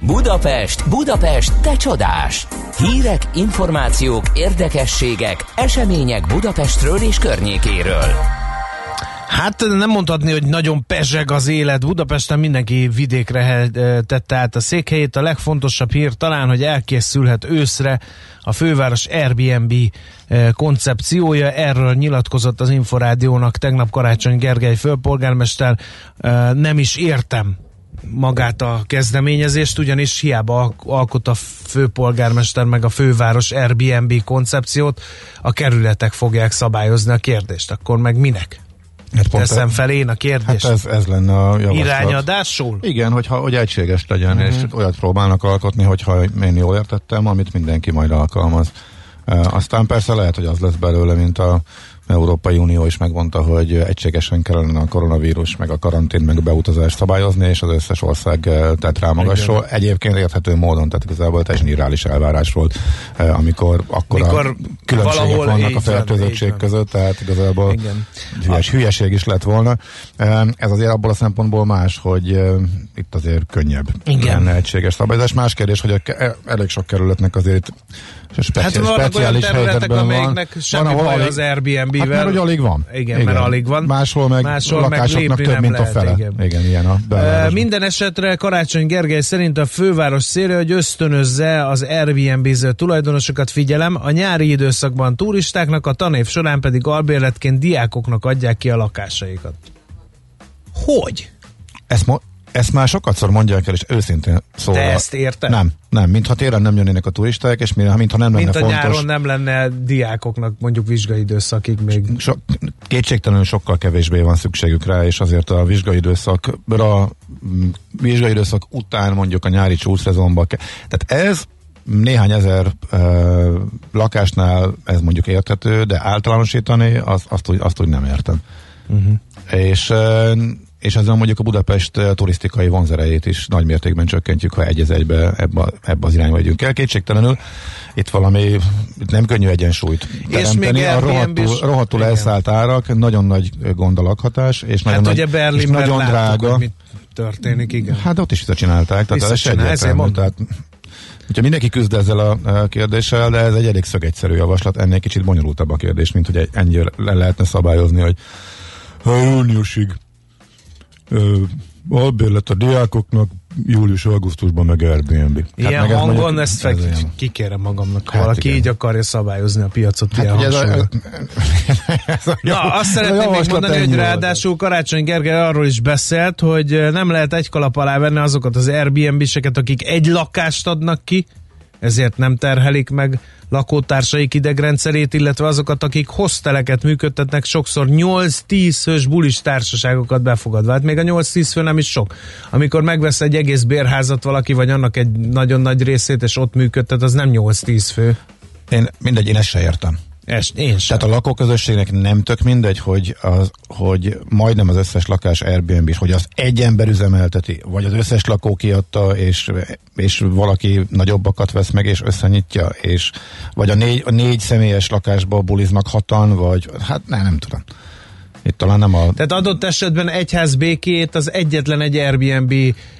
Budapest, Budapest, te csodás! Hírek, információk, érdekességek, események Budapestről és környékéről. Hát nem mondhatni, hogy nagyon pezseg az élet. Budapesten mindenki vidékre eh, tette át a székhelyét. A legfontosabb hír talán, hogy elkészülhet őszre a főváros Airbnb eh, koncepciója. Erről nyilatkozott az Inforádiónak tegnap Karácsony Gergely főpolgármester. Eh, Nem is értem magát a kezdeményezést, ugyanis hiába alkot a főpolgármester meg a főváros Airbnb koncepciót, a kerületek fogják szabályozni a kérdést. Akkor meg minek? Hát pont Teszem fel én a kérdést. Hát ez, ez lenne a javaslat. Irányadásul? Igen, hogyha, hogy egységes legyen, uh-huh. és olyat próbálnak alkotni, hogyha én jól értettem, amit mindenki majd alkalmaz. Uh, aztán persze lehet, hogy az lesz belőle, mint a Európai Unió is megmondta, hogy egységesen kellene a koronavírus, meg a karantén, meg a beutazást szabályozni, és az összes ország eh, tett rá magasról. Egyébként érthető módon, tehát igazából teljesen irreális elvárás volt, eh, amikor akkor Mikor különbségek vannak a fertőzöttség között, tehát igazából Igen. hülyes, hülyeség is lett volna. Eh, Ez azért abból a szempontból más, hogy itt azért könnyebb Igen. lenne egységes szabályozás. Más kérdés, hogy a, elég sok kerületnek azért speci- Hát vannak olyan speciális területek, helyzetben van. amelyiknek semmi Van, ahol baj az Airbnb-vel. Hát mert hogy alig van. Igen, mert alig van. Máshol meg Máshol meg lakásoknak lépni több, mint a lehet, fele. igen. Igen, ilyen a E. Minden esetre Karácsony Gergely szerint a főváros célja, hogy ösztönözze az Airbnb-ző tulajdonosokat figyelem, a nyári időszakban turistáknak, a tanév során pedig albérletként diákoknak adják ki a lakásaikat. Hogy? Ezt, mo- ezt már sokatszor mondják el, és őszintén szólva. Te ezt érted? Nem, nem. Mintha télen nem jönnének a turisták, és mire, mintha nem lenne Mint a fontos. nyáron nem lenne diákoknak mondjuk vizsgai időszakig még. So, kétségtelenül sokkal kevésbé van szükségük rá, és azért a vizsgai időszakra, mm, vizsgai időszak után mondjuk a nyári csúszszezonban. Tehát ez néhány ezer uh, lakásnál ez mondjuk érthető, de általánosítani az, azt, úgy, azt úgy nem értem. Uh-huh. És uh, és ezzel mondjuk a Budapest eh, turisztikai vonzerejét is nagy mértékben csökkentjük, ha egy az egybe ebbe, ebbe az irányba megyünk el. Kétségtelenül itt valami nem könnyű egyensúlyt teremteni. még a rohadtul, rohadtul Igen. elszállt árak, nagyon nagy gond a lakhatás, és nagyon Hát nagy, ugye és Berlinben nagyon láttuk, drága. mit történik, igen. Hát ott is visszacsinálták, tehát ez Visszacsinál, ezért egyértelmű. Tehát, hogyha mindenki küzd ezzel a e, kérdéssel, de ez egy elég szögegyszerű javaslat, ennél kicsit bonyolultabb a kérdés, mint hogy ennyire le lehetne szabályozni, hogy júniusig albérlet a diákoknak, július-augusztusban meg Airbnb. Ilyen meg ez hangon mondjuk- ezt ez fel, ilyen. kikérem magamnak, ha Hát valaki igen. így akarja szabályozni a piacot Hát ilyen ugye ez a, ez a, Na, azt ez szeretném még mondani, hogy ráadásul Karácsony Gergely arról is beszélt, hogy nem lehet egy kalap alá venni azokat az Airbnb-seket, akik egy lakást adnak ki, ezért nem terhelik meg lakótársaik idegrendszerét, illetve azokat, akik hosteleket működtetnek, sokszor 8-10 fős bulis társaságokat befogadva. Hát még a 8-10 fő nem is sok. Amikor megvesz egy egész bérházat valaki, vagy annak egy nagyon nagy részét, és ott működtet, az nem 8-10 fő. Én mindegy, én ezt se értem. Es, én sem. Tehát a lakóközösségnek nem tök mindegy, hogy, az, hogy majdnem az összes lakás Airbnb is, hogy az egy ember üzemelteti, vagy az összes lakó kiadta, és, és valaki nagyobbakat vesz meg, és összenyitja, és vagy a négy, a négy személyes lakásba buliznak hatan, vagy hát nem, nem tudom. Itt talán nem a... Tehát adott esetben egyház békét az egyetlen egy Airbnb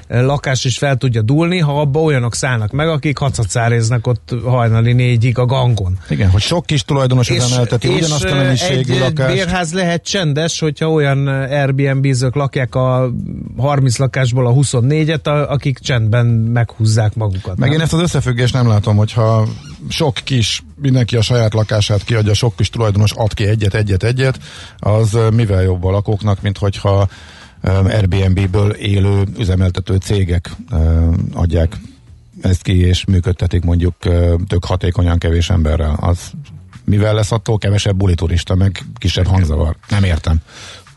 lakás is fel tudja dúlni, ha abba olyanok szállnak meg, akik hacacáréznek ott hajnali négyig a gangon. Igen, hogy sok kis tulajdonos üzemelteti ugyanazt a mennyiségű lakást. bérház lehet csendes, hogyha olyan Airbnb-zők lakják a 30 lakásból a 24-et, a- akik csendben meghúzzák magukat. Meg nem? én ezt az összefüggést nem látom, hogyha sok kis, mindenki a saját lakását kiadja, sok kis tulajdonos ad ki egyet, egyet, egyet, az mivel jobb a lakóknak, mint hogyha Airbnb-ből élő üzemeltető cégek adják ezt ki, és működtetik mondjuk tök hatékonyan kevés emberrel. Az mivel lesz attól kevesebb buli turista, meg kisebb hangzavar? Nem értem.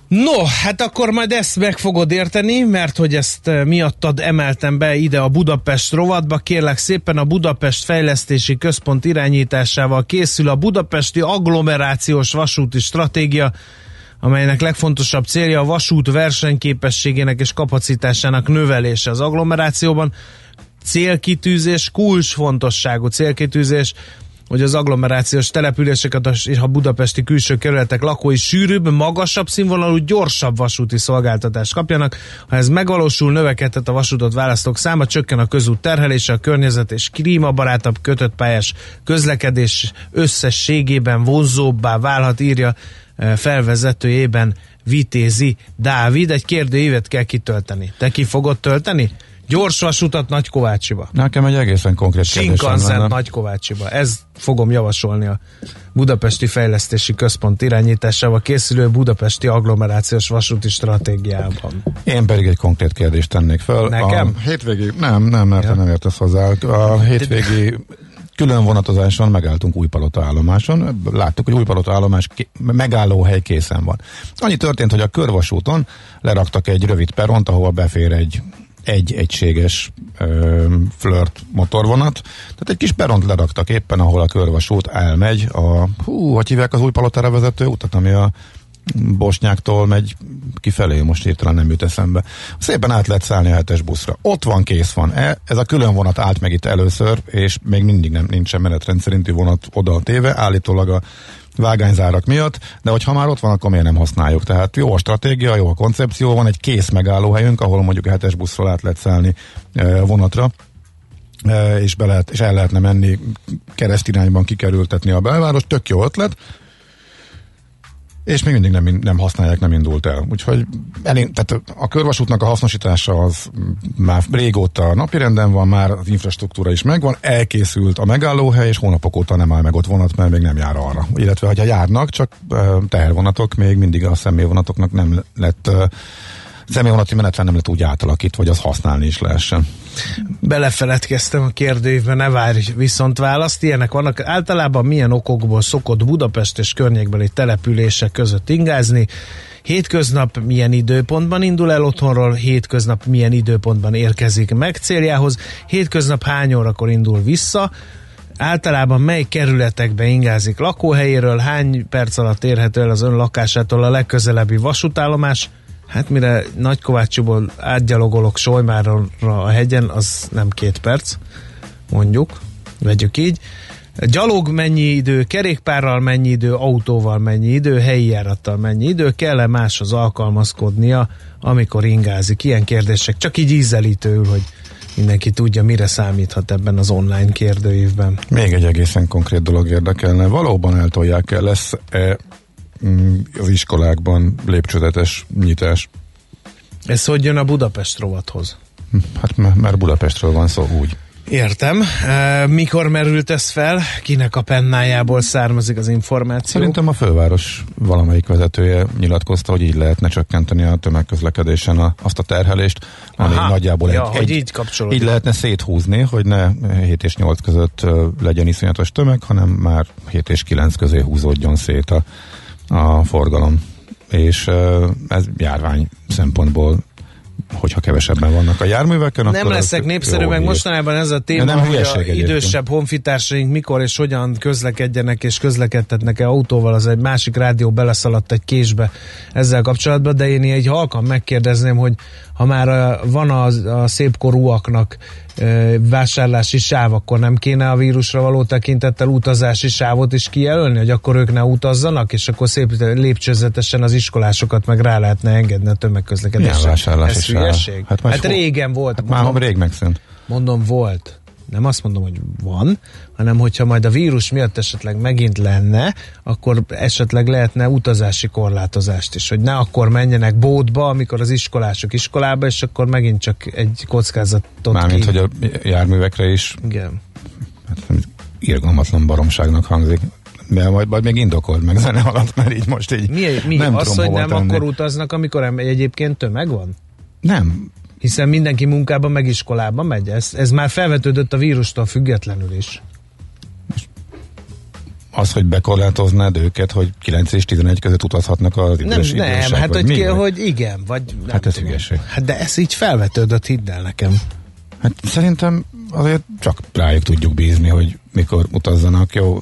No, hát akkor majd ezt meg fogod érteni, mert hogy ezt eh, miattad emeltem be ide a Budapest rovatba. Kérlek szépen a Budapest Fejlesztési Központ irányításával készül a Budapesti Agglomerációs Vasúti Stratégia, amelynek legfontosabb célja a vasút versenyképességének és kapacitásának növelése az agglomerációban. Célkitűzés, kulcsfontosságú célkitűzés, hogy az agglomerációs településeket és a budapesti külső kerületek lakói sűrűbb, magasabb színvonalú, gyorsabb vasúti szolgáltatást kapjanak. Ha ez megvalósul, növekedhet a vasútot választók száma, csökken a közút terhelése, a környezet és klímabarátabb kötött pályás közlekedés összességében vonzóbbá válhat, írja eh, felvezetőjében Vitézi Dávid. Egy kérdőívet kell kitölteni. Te ki fogod tölteni? Gyors vasutat Nagykovácsiba. Nekem egy egészen konkrét lenne. Nagykovácsiba. Ez fogom javasolni a Budapesti Fejlesztési Központ irányításával készülő Budapesti Agglomerációs Vasúti Stratégiában. Én pedig egy konkrét kérdést tennék fel. Nekem? A hétvégi, nem, nem, mert Ja. nem értesz hozzá. A hétvégi külön vonatozáson megálltunk Újpalota állomáson. Láttuk, hogy Újpalota állomás megállóhely készen van. Annyi történt, hogy a körvasúton leraktak egy rövid peront, ahova befér egy egy egységes ö, flirt motorvonat. Tehát egy kis peront leraktak éppen, ahol a körvasút elmegy a, hú, hogy hívják az Újpalotára vezető utat, ami a Bosnyáktól megy kifelé, most hirtelen nem jut eszembe. Szépen át lehet szállni a hetes buszra. Ott van, kész van. E, ez a külön vonat állt meg itt először, és még mindig nem nincsen menetrend szerinti vonat oda téve, állítólag a vágányzárak miatt, de hogyha már ott van, akkor miért nem használjuk? Tehát jó a stratégia, jó a koncepció, van egy kész megállóhelyünk, ahol mondjuk a hetes buszról át lehet szállni e, vonatra, e, és, be lehet, és el lehetne menni keresztirányban kikerültetni a belváros, tök jó ötlet, és még mindig nem, nem használják, nem indult el. Úgyhogy elég, tehát a körvasútnak a hasznosítása az már régóta napirenden van, már az infrastruktúra is megvan, elkészült a megállóhely, és hónapok óta nem áll meg ott vonat, mert még nem jár arra. Illetve, ha járnak, csak tehervonatok, még mindig a személyvonatoknak nem lett személyvonati menetrend nem lett úgy átalakítva, hogy az használni is lehessen. Belefeledkeztem a kérdőívbe, ne várj viszont választ. Ilyenek vannak. Általában milyen okokból szokott Budapest és környékbeli települések között ingázni? Hétköznap milyen időpontban indul el otthonról, hétköznap milyen időpontban érkezik meg céljához, hétköznap hány órakor indul vissza, általában mely kerületekbe ingázik lakóhelyéről, hány perc alatt érhető el az ön lakásától a legközelebbi vasútállomás, Hát mire Nagykovácsiból átgyalogolok Solymárra a hegyen, az nem két perc, mondjuk, vegyük így. Gyalog mennyi idő, kerékpárral mennyi idő, autóval mennyi idő, helyi járattal mennyi idő, kell-e máshoz alkalmazkodnia, amikor ingázik? Ilyen kérdések, csak így ízelítőül, hogy mindenki tudja, mire számíthat ebben az online kérdőívben. Még egy egészen konkrét dolog érdekelne. Valóban eltolják el, lesz-e mm, az iskolákban lépcsőzetes nyitás? Ez hogy jön a Budapest rovathoz? Hát m- mert Budapestről van szó úgy. Értem. Mikor merült ez fel? Kinek a pennájából származik az információ? Szerintem a főváros valamelyik vezetője nyilatkozta, hogy így lehetne csökkenteni a tömegközlekedésen a, azt a terhelést, ami Aha. nagyjából Ja, egy, hogy így kapcsolódik. így lehetne széthúzni, hogy ne 7 és 8 között legyen iszonyatos tömeg, hanem már 7 és 9 közé húzódjon szét a, a forgalom. És ez járvány szempontból hogyha kevesebben vannak a járműveken, Nem akkor leszek népszerű, meg hír. mostanában ez a téma, Nem hogy a idősebb honfitársaink mikor és hogyan közlekedjenek és közlekedtetnek-e autóval, az egy másik rádió beleszaladt egy késbe ezzel kapcsolatban, de én így halkan megkérdezném, hogy ha már a, van a, a szépkorúaknak ö, vásárlási sáv, akkor nem kéne a vírusra való tekintettel utazási sávot is kijelölni, hogy akkor ők ne utazzanak, és akkor szép lépcsőzetesen az iskolásokat meg rá lehetne engedni a tömegközlekedésre. Ez hülyeség? Hát, hát régen volt. Hát már rég megszűnt. mondom volt. Nem azt mondom, hogy van, hanem hogyha majd a vírus miatt esetleg megint lenne, akkor esetleg lehetne utazási korlátozást is, hogy ne akkor menjenek bótba, amikor az iskolások iskolába, és akkor megint csak egy kockázatot Mármint, ki. hogy a járművekre is Igen. hát, irgalmatlan baromságnak hangzik. De majd, majd még indokold meg zene alatt, mert így most így Mi, mi nem az, tudom hogy nem tenni. akkor utaznak, amikor egyébként tömeg van? Nem, Hiszen mindenki munkába, meg iskolába megy. Ez, ez már felvetődött a vírustól függetlenül is. az, hogy bekorlátoznád őket, hogy 9 és 11 között utazhatnak az Nem, idős nem, idősek, hát hogy, ki, hogy igen, vagy nem Hát ez hülyeség. Hát de ez így felvetődött, hidd el nekem. Hát szerintem azért csak rájuk tudjuk bízni, hogy mikor utazzanak, jó.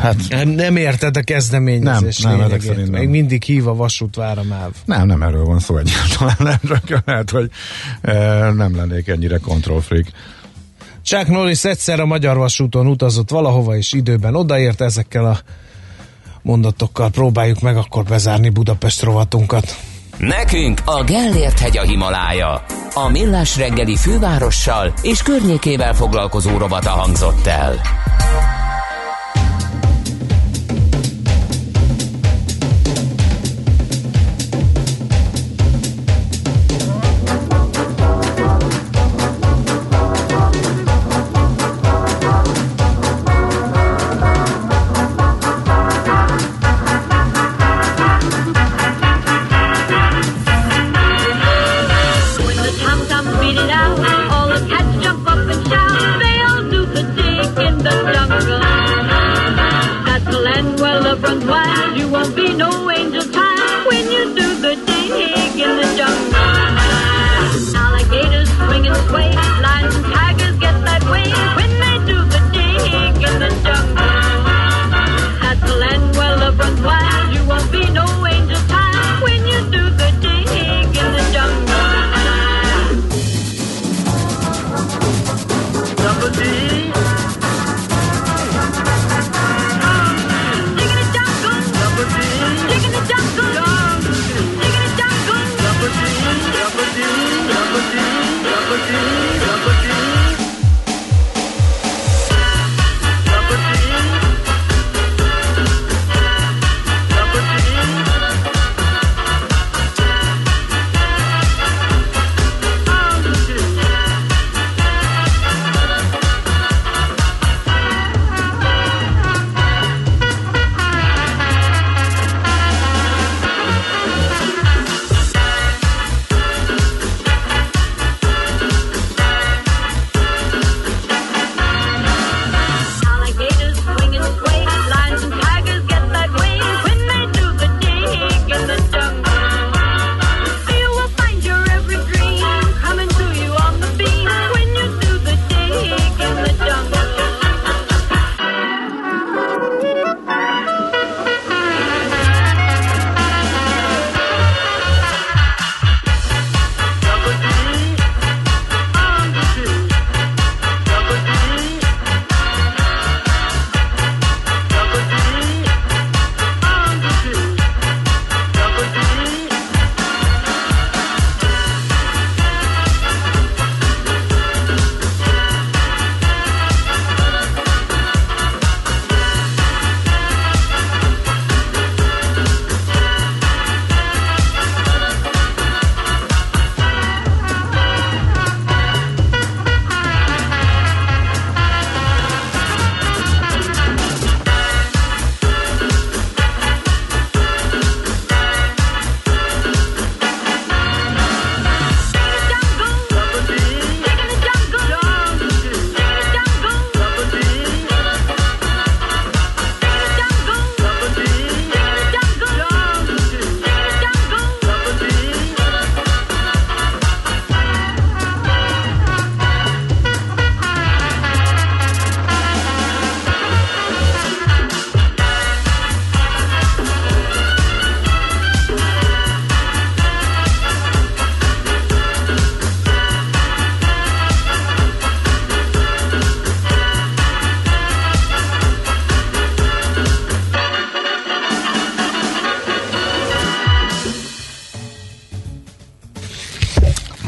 Hát Nem, nem érted a kezdeményezés Nem, nem, ezek szerint nem. Még mindig hív a vasútvára máv. nem, nem erről van szó egyáltalán, nem, csak lehet, hogy e, nem lennék ennyire control freak. Chuck Norris egyszer a Magyar Vasúton utazott valahova, és időben odaért ezekkel a mondatokkal próbáljuk meg akkor bezárni Budapest rovatunkat. Nekünk a Gellért hegy a Himalája. A Millás reggeli fővárossal és környékével foglalkozó rovata hangzott el.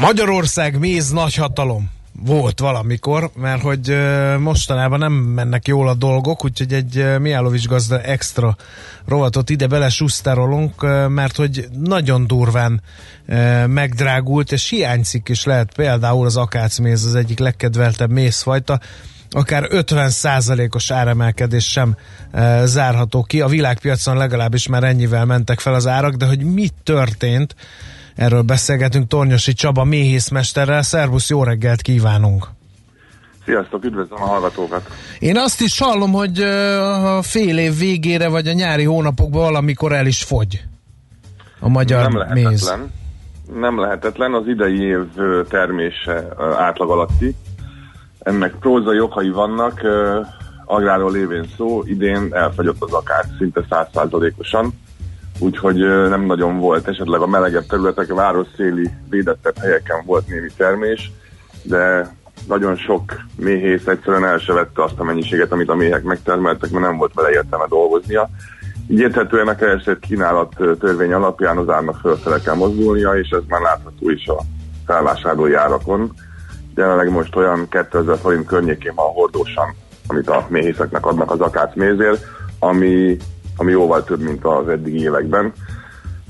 Magyarország méz nagyhatalom volt valamikor, mert hogy mostanában nem mennek jól a dolgok, úgyhogy egy Miálovics gazda extra rovatot ide bele susztárolunk, ö, mert hogy nagyon durván megdrágult, és hiányzik is lehet például az akácméz az egyik legkedveltebb mézfajta, akár 50%-os áremelkedés sem e, zárható ki. A világpiacon legalábbis már ennyivel mentek fel az árak, de hogy mi történt, erről beszélgetünk Tornyosi Csaba méhészmesterrel. Szervusz, jó reggelt kívánunk! Sziasztok, üdvözlöm a hallgatókat! Én azt is hallom, hogy a fél év végére, vagy a nyári hónapokban valamikor el is fogy a magyar nem méz. lehetetlen. Nem lehetetlen, az idei év termése átlag alatti. Ennek prózai okai vannak, agráról lévén szó, idén elfagyott az akár szinte százszázalékosan, úgyhogy nem nagyon volt, esetleg a melegebb területek, a városszéli védettebb helyeken volt némi termés, de nagyon sok méhész egyszerűen el se vette azt a mennyiséget, amit a méhek megtermeltek, mert nem volt vele értelme dolgoznia. Így érthetően a keresett kínálat törvény alapján az árnak fölfele kell mozdulnia, és ez már látható is a felvásárlói árakon. Jelenleg most olyan 2000 forint környékén van hordósan, amit a méhészeknek adnak az akácmézért, ami, ami jóval több, mint az eddigi években.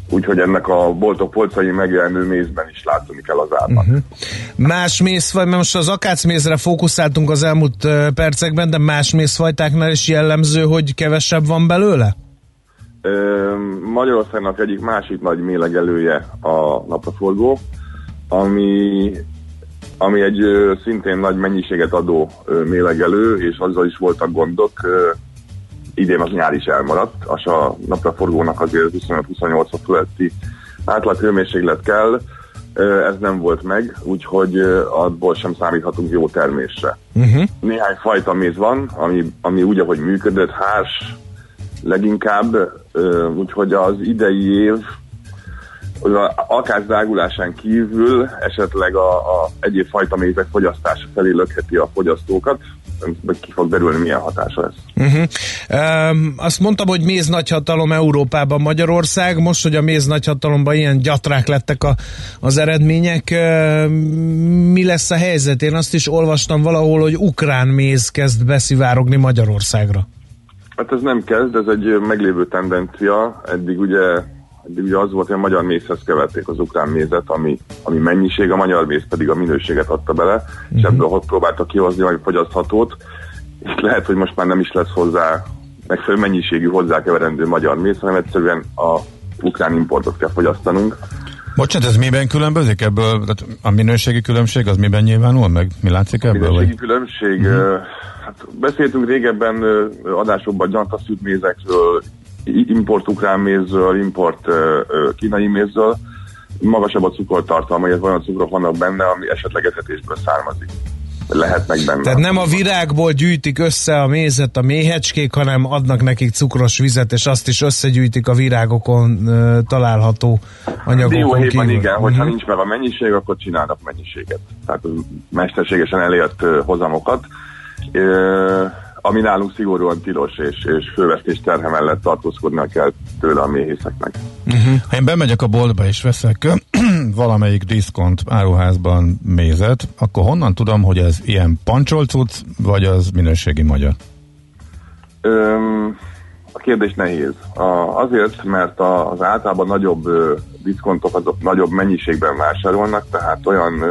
Úgyhogy ennek a boltok polcai megjelenő mézben is látni kell az árnak. Uh-huh. Más mézfaj, mert most az akácmézre fókuszáltunk az elmúlt percekben, de más mézfajtáknál is jellemző, hogy kevesebb van belőle? Magyarországnak egyik másik nagy mélegelője a napraforgó, ami, ami egy szintén nagy mennyiséget adó mélegelő, és azzal is voltak gondok. Idén az nyár is elmaradt, az a napraforgónak azért 25-28 fok fölötti átlag hőmérséklet kell, ez nem volt meg, úgyhogy abból sem számíthatunk jó termésre. Uh-huh. Néhány fajta méz van, ami, ami úgy, ahogy működött, hárs leginkább, úgyhogy az idei év az akár drágulásán kívül esetleg a, a egyéb fajta mézek fogyasztása felé lökheti a fogyasztókat, vagy ki fog derülni, milyen hatása lesz. Uh-huh. Um, azt mondtam, hogy méz nagyhatalom Európában Magyarország, most, hogy a méz nagyhatalomban ilyen gyatrák lettek a, az eredmények, uh, mi lesz a helyzet? Én azt is olvastam valahol, hogy ukrán méz kezd beszivárogni Magyarországra. Hát ez nem kezd, ez egy meglévő tendencia. Eddig ugye, eddig ugye az volt, hogy a magyar mézhez keverték az ukrán mézet, ami, ami mennyiség, a magyar méz pedig a minőséget adta bele, uh-huh. és ebből ott próbálta kihozni a fogyaszthatót, és lehet, hogy most már nem is lesz hozzá megfelelő mennyiségű hozzákeverendő magyar méz, hanem egyszerűen a ukrán importot kell fogyasztanunk. Bocsánat, ez miben különbözik ebből? Tehát a minőségi különbség az miben nyilvánul meg? Mi látszik ebből? Minőségi Vagy? különbség. Uh-huh. Hát beszéltünk régebben adásokban gyantaszült mézekről, i- import ukrán mézről, import kínai mézről. Magasabb a cukortartalma, illetve olyan cukrok vannak benne, ami esetleg etetésből származik. Lehetnek benne. Tehát nem a virágból gyűjtik össze a mézet a méhecskék, hanem adnak nekik cukros vizet, és azt is összegyűjtik a virágokon található anyagokon Dióhéjban kívül. igen, hogyha Mhm. nincs meg a mennyiség, akkor csinálnak mennyiséget. Tehát mesterségesen elért hozamokat, ö, ami nálunk szigorúan tilos, és, és fővesztés terhe mellett tartózkodnak kell tőle a méhészeknek. Ha én bemegyek a boltba és veszek valamelyik diszkont áruházban mézet, akkor honnan tudom, hogy ez ilyen pancsolcuc, vagy az minőségi magyar? Öm, a kérdés nehéz. A, azért, mert a, az általában nagyobb ö, diszkontok azok nagyobb mennyiségben vásárolnak, tehát olyan ö,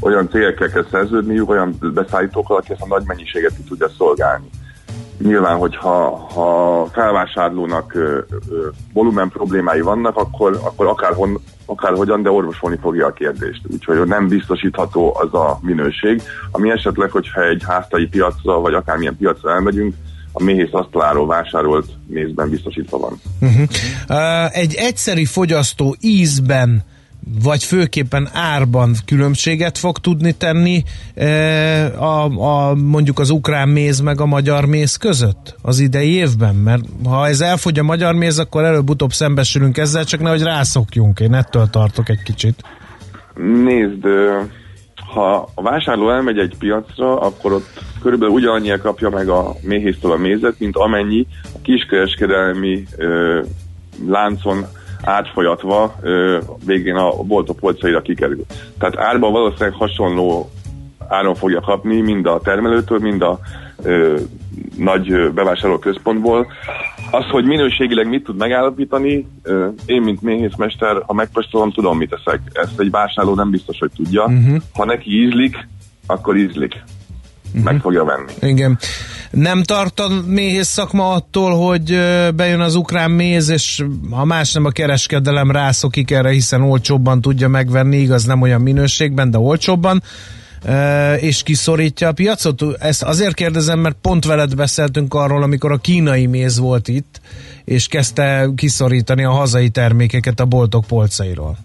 olyan cégekkel kell szerződniük, olyan beszállítókkal, aki ezt a nagy mennyiséget ki tudja szolgálni. Nyilván, hogyha ha felvásárlónak ö, ö, volumen problémái vannak, akkor, akkor akárhon, akárhogyan, de orvosolni fogja a kérdést. Úgyhogy nem biztosítható az a minőség, ami esetleg, hogyha egy háztai piacra, vagy akármilyen piacra elmegyünk, a méhész asztaláról vásárolt mézben biztosítva van. Uh-huh. Uh, egy egyszeri fogyasztó ízben vagy főképpen árban különbséget fog tudni tenni uh, a, a, mondjuk az ukrán méz meg a magyar méz között az idei évben? Mert ha ez elfogy a magyar méz, akkor előbb-utóbb szembesülünk ezzel, csak nehogy rászokjunk. Én ettől tartok egy kicsit. Nézd, ha a vásárló elmegy egy piacra, akkor ott körülbelül ugyanannyira kapja meg a méhésztől a mézet, mint amennyi a kiskereskedelmi ö, láncon átfolyatva végén a boltok polcaira kikerül. Tehát árban valószínűleg hasonló áron fogja kapni mind a termelőtől, mind a ö, nagy ö, bevásárló központból. Az, hogy minőségileg mit tud megállapítani, ö, én, mint méhészmester, ha megpostolom, tudom, mit teszek. Ezt egy vásárló nem biztos, hogy tudja. Uh-huh. Ha neki ízlik, akkor ízlik. Uh-huh. Meg fogja venni. Igen. Nem tart a méhész szakma attól, hogy bejön az ukrán méz, és ha más nem a kereskedelem rászokik erre, hiszen olcsóbban tudja megvenni, igaz nem olyan minőségben, de olcsóbban, és kiszorítja a piacot? Ezt azért kérdezem, mert pont veled beszéltünk arról, amikor a kínai méz volt itt, és kezdte kiszorítani a hazai termékeket a boltok polcairól.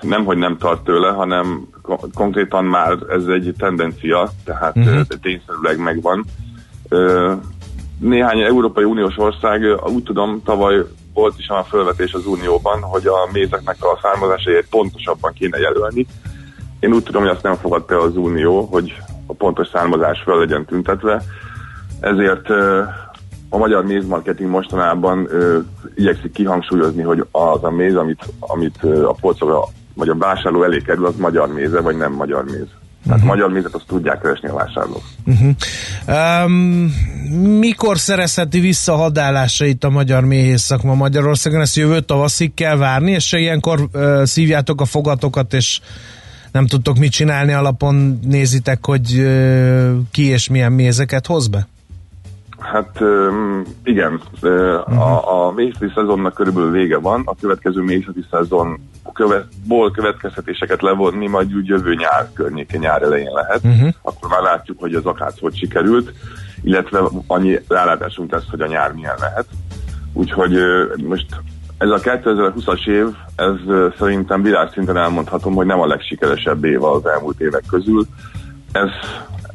Nem, hogy nem tart tőle, hanem ko- konkrétan már ez egy tendencia, tehát uh-huh. tényszerűleg megvan. Néhány Európai Uniós ország, úgy tudom, tavaly volt is a felvetés az Unióban, hogy a mézeknek a származásait pontosabban kéne jelölni. Én úgy tudom, hogy azt nem fogadta az Unió, hogy a pontos származás fel legyen tüntetve, ezért a magyar mézmarketing mostanában ö, igyekszik kihangsúlyozni, hogy az a méz, amit, amit a polcokra vagy a vásárló elé kerül, az magyar méze, vagy nem magyar méz. Tehát uh-huh. magyar mézet azt tudják keresni a vásárlók. Uh-huh. Um, mikor szerezheti vissza hadállásait a magyar méhész szakma Magyarországon? Ezt jövő tavaszig kell várni, és ilyenkor uh, szívjátok a fogatokat, és nem tudtok mit csinálni alapon, nézitek, hogy uh, ki és milyen mézeket hoz be? Hát igen, a, a mészeti szezonnak körülbelül vége van, a következő mészeti szezon követ, következtetéseket levonni majd úgy jövő nyár környéke nyár elején lehet, Uh-huh. akkor már látjuk, hogy az akác hogy sikerült, illetve annyi rálátásunk lesz, hogy a nyár milyen lehet. Úgyhogy most ez a 2020-as év, ez szerintem világszinten elmondhatom, hogy nem a legsikeresebb év az elmúlt évek közül. Ez,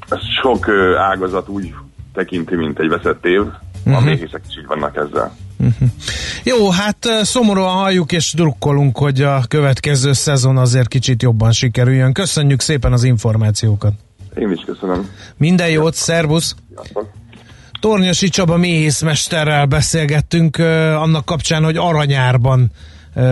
ez sok ágazat úgy tekinti, mint egy veszett év. Uh-huh. A méhészek is így vannak ezzel. Jó, hát szomorúan halljuk és drukkolunk, hogy a következő szezon azért kicsit jobban sikerüljön. Köszönjük szépen az információkat. Én is köszönöm. Minden jót, szervusz! Sziasztok. Tornyosi Csaba méhészmesterrel beszélgettünk annak kapcsán, hogy aranyárban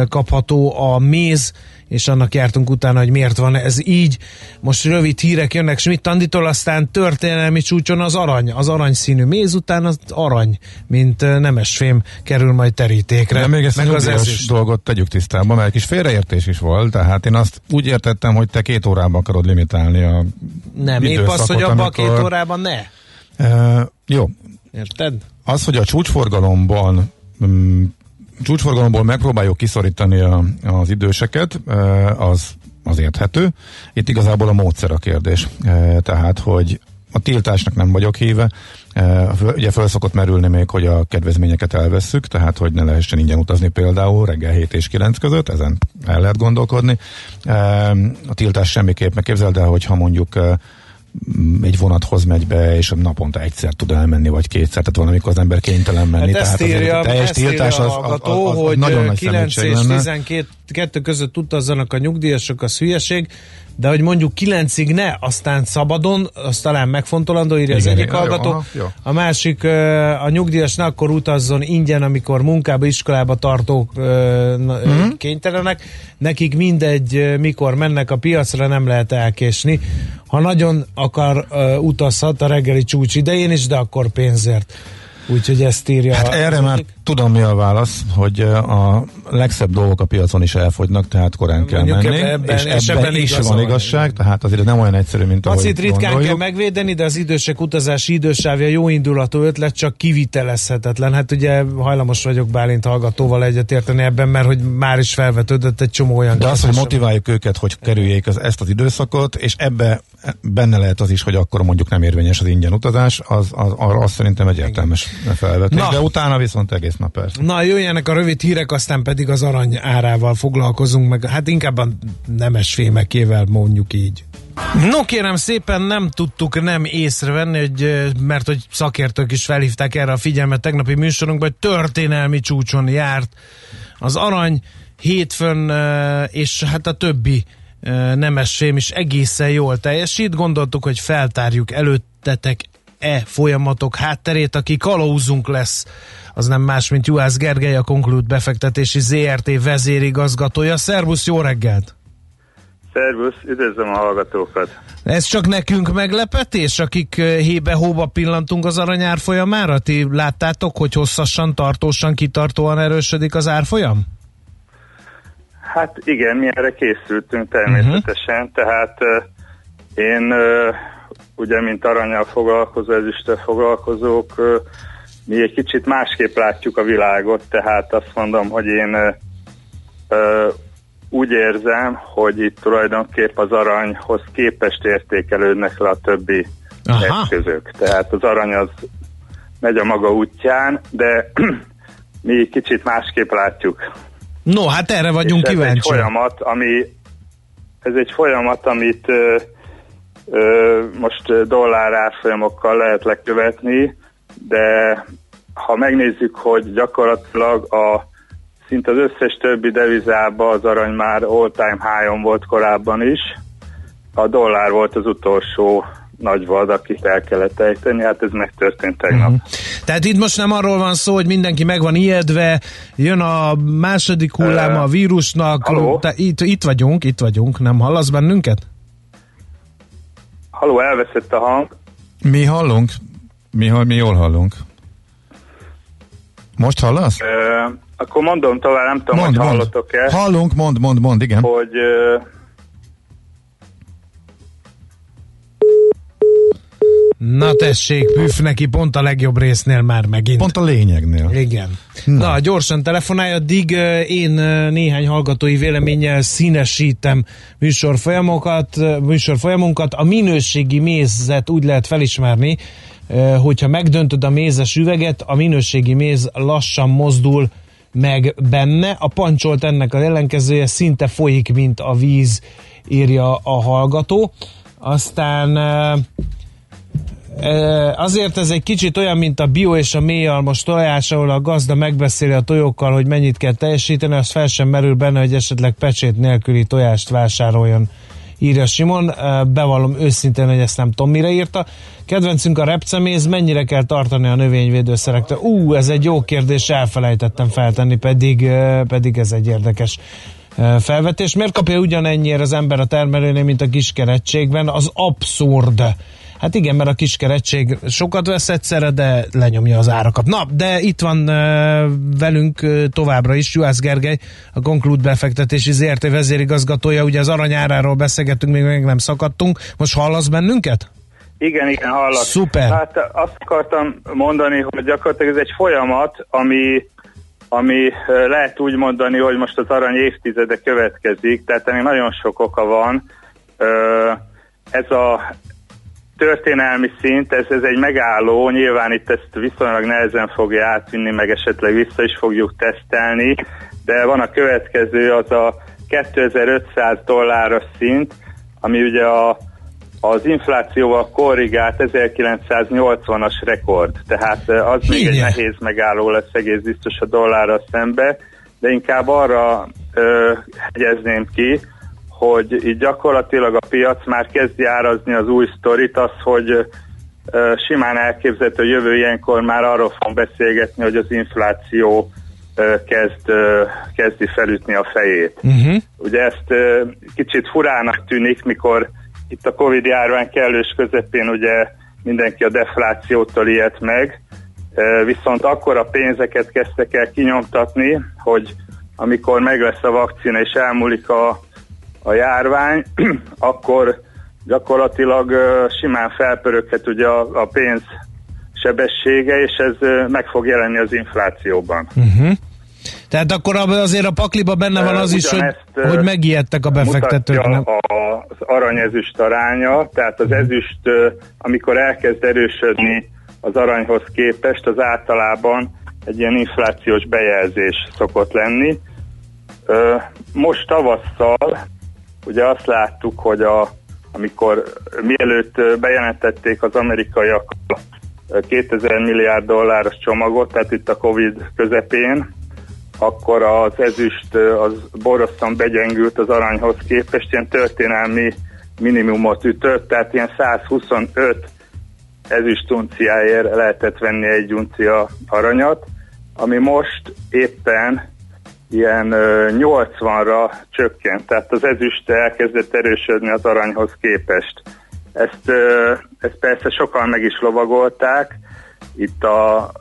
kapható a méz, és annak jártunk utána, hogy miért van ez így. Most rövid hírek jönnek Schmidt Anditól, aztán történelmi csúcson az arany, az aranyszínű méz után az arany, mint nemesfém kerül majd terítékre. De még ezt meg az ezüst. dolgot tegyük tisztába, mert egy kis félreértés is volt, tehát én azt úgy értettem, hogy te két órában akarod limitálni a Nem, épp az, hogy abban a két órában ne. Uh, jó, Érted? az, hogy a csúcsforgalomban mm, csúcsforgalomból megpróbáljuk kiszorítani a, az időseket, eh, az, az érthető. Itt igazából a módszer a kérdés. Eh, Tehát, hogy a tiltásnak nem vagyok híve. Föl- Ugye föl szokott merülni még, hogy a kedvezményeket elvesszük, tehát hogy ne lehessen ingyen utazni például reggel 7 és 9 között, ezen el lehet gondolkodni. A tiltás semmiképp megképzeld el, hogyha mondjuk egy vonathoz megy be, és naponta egyszer tud elmenni, vagy kétszer, tehát van, amikor az ember kénytelen menni. Hát ezt tehát azért írja, a teljes ezt írja tiltás a az, az, az, az, hogy nagyon ö, nagy 9 szemétség és lenne. 12 kettő között utazzanak a nyugdíjasok, az hülyeség, de hogy mondjuk 9-ig ne, aztán szabadon, az talán megfontolandó, írja az Igen, egyik jó, hallgató. aha, jó. A másik, a nyugdíjas ne akkor utazzon ingyen, amikor munkába, iskolába tartók Mhm. mm-hmm. kénytelenek. Nekik mindegy, mikor mennek a piacra, nem lehet elkésni. Ha nagyon akar, utazhat a reggeli csúcs idején is, de akkor pénzért. Úgyhogy ezt írja. Hát erre már egyik. tudom mi a válasz, hogy a legszebb dolgok a piacon is elfogynak, tehát korán kell Mondjuk menni, ebben- és, és ebben, ebben is van van, igazság, tehát azért nem olyan egyszerű, mint ahogy Pacit ritkán kell gondoljuk. megvédeni, de az idősek utazási idősávja jó indulatú ötlet, csak kivitelezhetetlen. Hát ugye hajlamos vagyok Bálint hallgatóval egyetérteni ebben, mert hogy már is felvetődött egy csomó olyan De az, hogy motiváljuk őket, hogy kerüljék az, ezt az időszakot, és ebbe benne lehet az is, hogy akkor mondjuk nem érvényes az ingyen utazás, az, az, arra azt szerintem egy értelmes felvetés. Na. De utána viszont egész nap persze. Na, jöjjenek a rövid hírek, aztán pedig az arany árával foglalkozunk, meg hát inkább a nemes fémekével mondjuk így. No kérem szépen, nem tudtuk nem észrevenni, hogy, mert hogy szakértők is felhívták erre a figyelmet tegnapi műsorunkban, hogy történelmi csúcson járt az arany hétfőn, és hát a többi eh, nemes fém is egészen jól teljesít. Gondoltuk, hogy feltárjuk előttetek e folyamatok hátterét, aki kalauzunk lesz, az nem más, mint Juhász Gergely, a Conclude befektetési ZRT vezérigazgatója. Szervusz, jó reggelt! Szervusz, üdvözlöm a hallgatókat! Ez csak nekünk meglepetés, akik eh, hébe-hóba pillantunk az aranyár folyamára? Ti láttátok, hogy hosszasan, tartósan, kitartóan erősödik az árfolyam? Hát igen, mi erre készültünk természetesen, uh-huh. tehát uh, én uh, ugye, mint aranyal foglalkozó, ezüsttel foglalkozók, uh, mi egy kicsit másképp látjuk a világot, tehát azt mondom, hogy én uh, uh, úgy érzem, hogy itt tulajdonképp az aranyhoz képest értékelődnek le a többi Aha. eszközök. Tehát az arany az megy a maga útján, de mi kicsit másképp látjuk. No, hát erre vagyunk És ez egy folyamat, ami ez egy folyamat, amit ö, most dollár árfolyamokkal lehet lekövetni, de ha megnézzük, hogy gyakorlatilag a szinte az összes többi devizában az arany már all-time high-on volt korábban is, a dollár volt az utolsó nagy vad, akit el kellett ejteni, hát ez megtörtént tegnap. Mhm. Tehát itt most nem arról van szó, hogy mindenki meg van ijedve, jön a második hullám a vírusnak. Te, itt, itt vagyunk, itt vagyunk, nem hallasz bennünket? Haló, elveszett a hang. Mi hallunk? Mi, mi jól hallunk. Most hallasz? Ö, akkor mondom tovább, nem tudom, Mond, hogy mond. hallotok-e, Hallunk, mond, mond, mond, igen. hogy ö, Na tessék, püf neki pont a legjobb résznél már megint. Pont a lényegnél. Igen. Na, Na gyorsan telefonálj, addig én néhány hallgatói véleménnyel színesítem műsorfolyamokat, műsorfolyamunkat. A minőségi mézet úgy lehet felismerni, hogyha megdöntöd a mézes üveget, a minőségi méz lassan mozdul meg benne. A pancsolt ennek az ellenkezője szinte folyik, mint a víz, írja a hallgató. Aztán Azért ez egy kicsit olyan, mint a bio és a mélyalmos tojás, ahol a gazda megbeszéli a tojókkal, hogy mennyit kell teljesíteni, az fel sem merül benne, hogy esetleg pecsét nélküli tojást vásároljon, írja Simon. Bevallom őszintén, hogy ezt nem tudom mire írta. Kedvencünk a repceméz, mennyire kell tartani a növényvédőszerektől? Ú, ez egy jó kérdés, elfelejtettem feltenni, pedig, pedig ez egy érdekes felvetés. Miért kapja ugyanennyire az ember a termelőnél, mint a kiskerettségben? Az abszurd. Hát igen, mert a kiskerettség sokat vesz egyszerre, de lenyomja az árakat. Na, de itt van velünk továbbra is Juhász Gergely, a Conclude befektetési ZRT vezérigazgatója. Ugye az aranyáráról beszélgettünk, még meg nem szakadtunk. Most hallasz bennünket? Igen, igen, hallak. Szuper. Hát azt akartam mondani, hogy gyakorlatilag ez egy folyamat, ami, ami lehet úgy mondani, hogy most az arany évtizede következik, tehát ennek nagyon sok oka van. Ez a történelmi szint, ez, ez egy megálló, nyilván itt ezt viszonylag nehezen fogja átvinni, meg esetleg vissza is fogjuk tesztelni, de van a következő, az a 2500 dolláros szint, ami ugye a, az inflációval korrigált 1980-as rekord. Tehát eh, az még egy nehéz megálló lesz egész biztos a dollárra szembe, de inkább arra ö, hegyezném ki, hogy így gyakorlatilag a piac már kezdi árazni az új sztorit, az, hogy simán elképzelhető, hogy jövő ilyenkor már arról fog beszélgetni, hogy az infláció kezd, kezdi felütni a fejét. Uh-huh. Ugye ezt kicsit furának tűnik, mikor itt a Covid járvány kellős közepén ugye mindenki a deflációtól ilyet meg, viszont akkor a pénzeket kezdtek el kinyomtatni, hogy amikor meg lesz a vakcina és elmúlik a, a járvány, akkor gyakorlatilag simán felpöröghet ugye a, a pénz sebessége, és ez meg fog jelenni az inflációban. Uh-huh. Tehát akkor azért a pakliba benne van az is, hogy, hogy megijedtek a befektetők. Nem? az arany-ezüst aránya, tehát az ezüst, ö, amikor elkezd erősödni az aranyhoz képest, az általában egy ilyen inflációs bejelzés szokott lenni. Most tavasszal ugye azt láttuk, hogy a, amikor mielőtt bejelentették az amerikaiak a ö, 2000 milliárd dolláros csomagot, tehát itt a Covid közepén, akkor az ezüst ö, az borzasztóan begyengült az aranyhoz képest, ilyen történelmi minimumot ütött, tehát ilyen 125 ezüst unciáért lehetett venni egy uncia aranyat, ami most éppen ilyen ö, 80-ra csökkent, tehát az ezüst elkezdett erősödni az aranyhoz képest. Ezt, ezt persze sokan meg is lovagolták, itt a,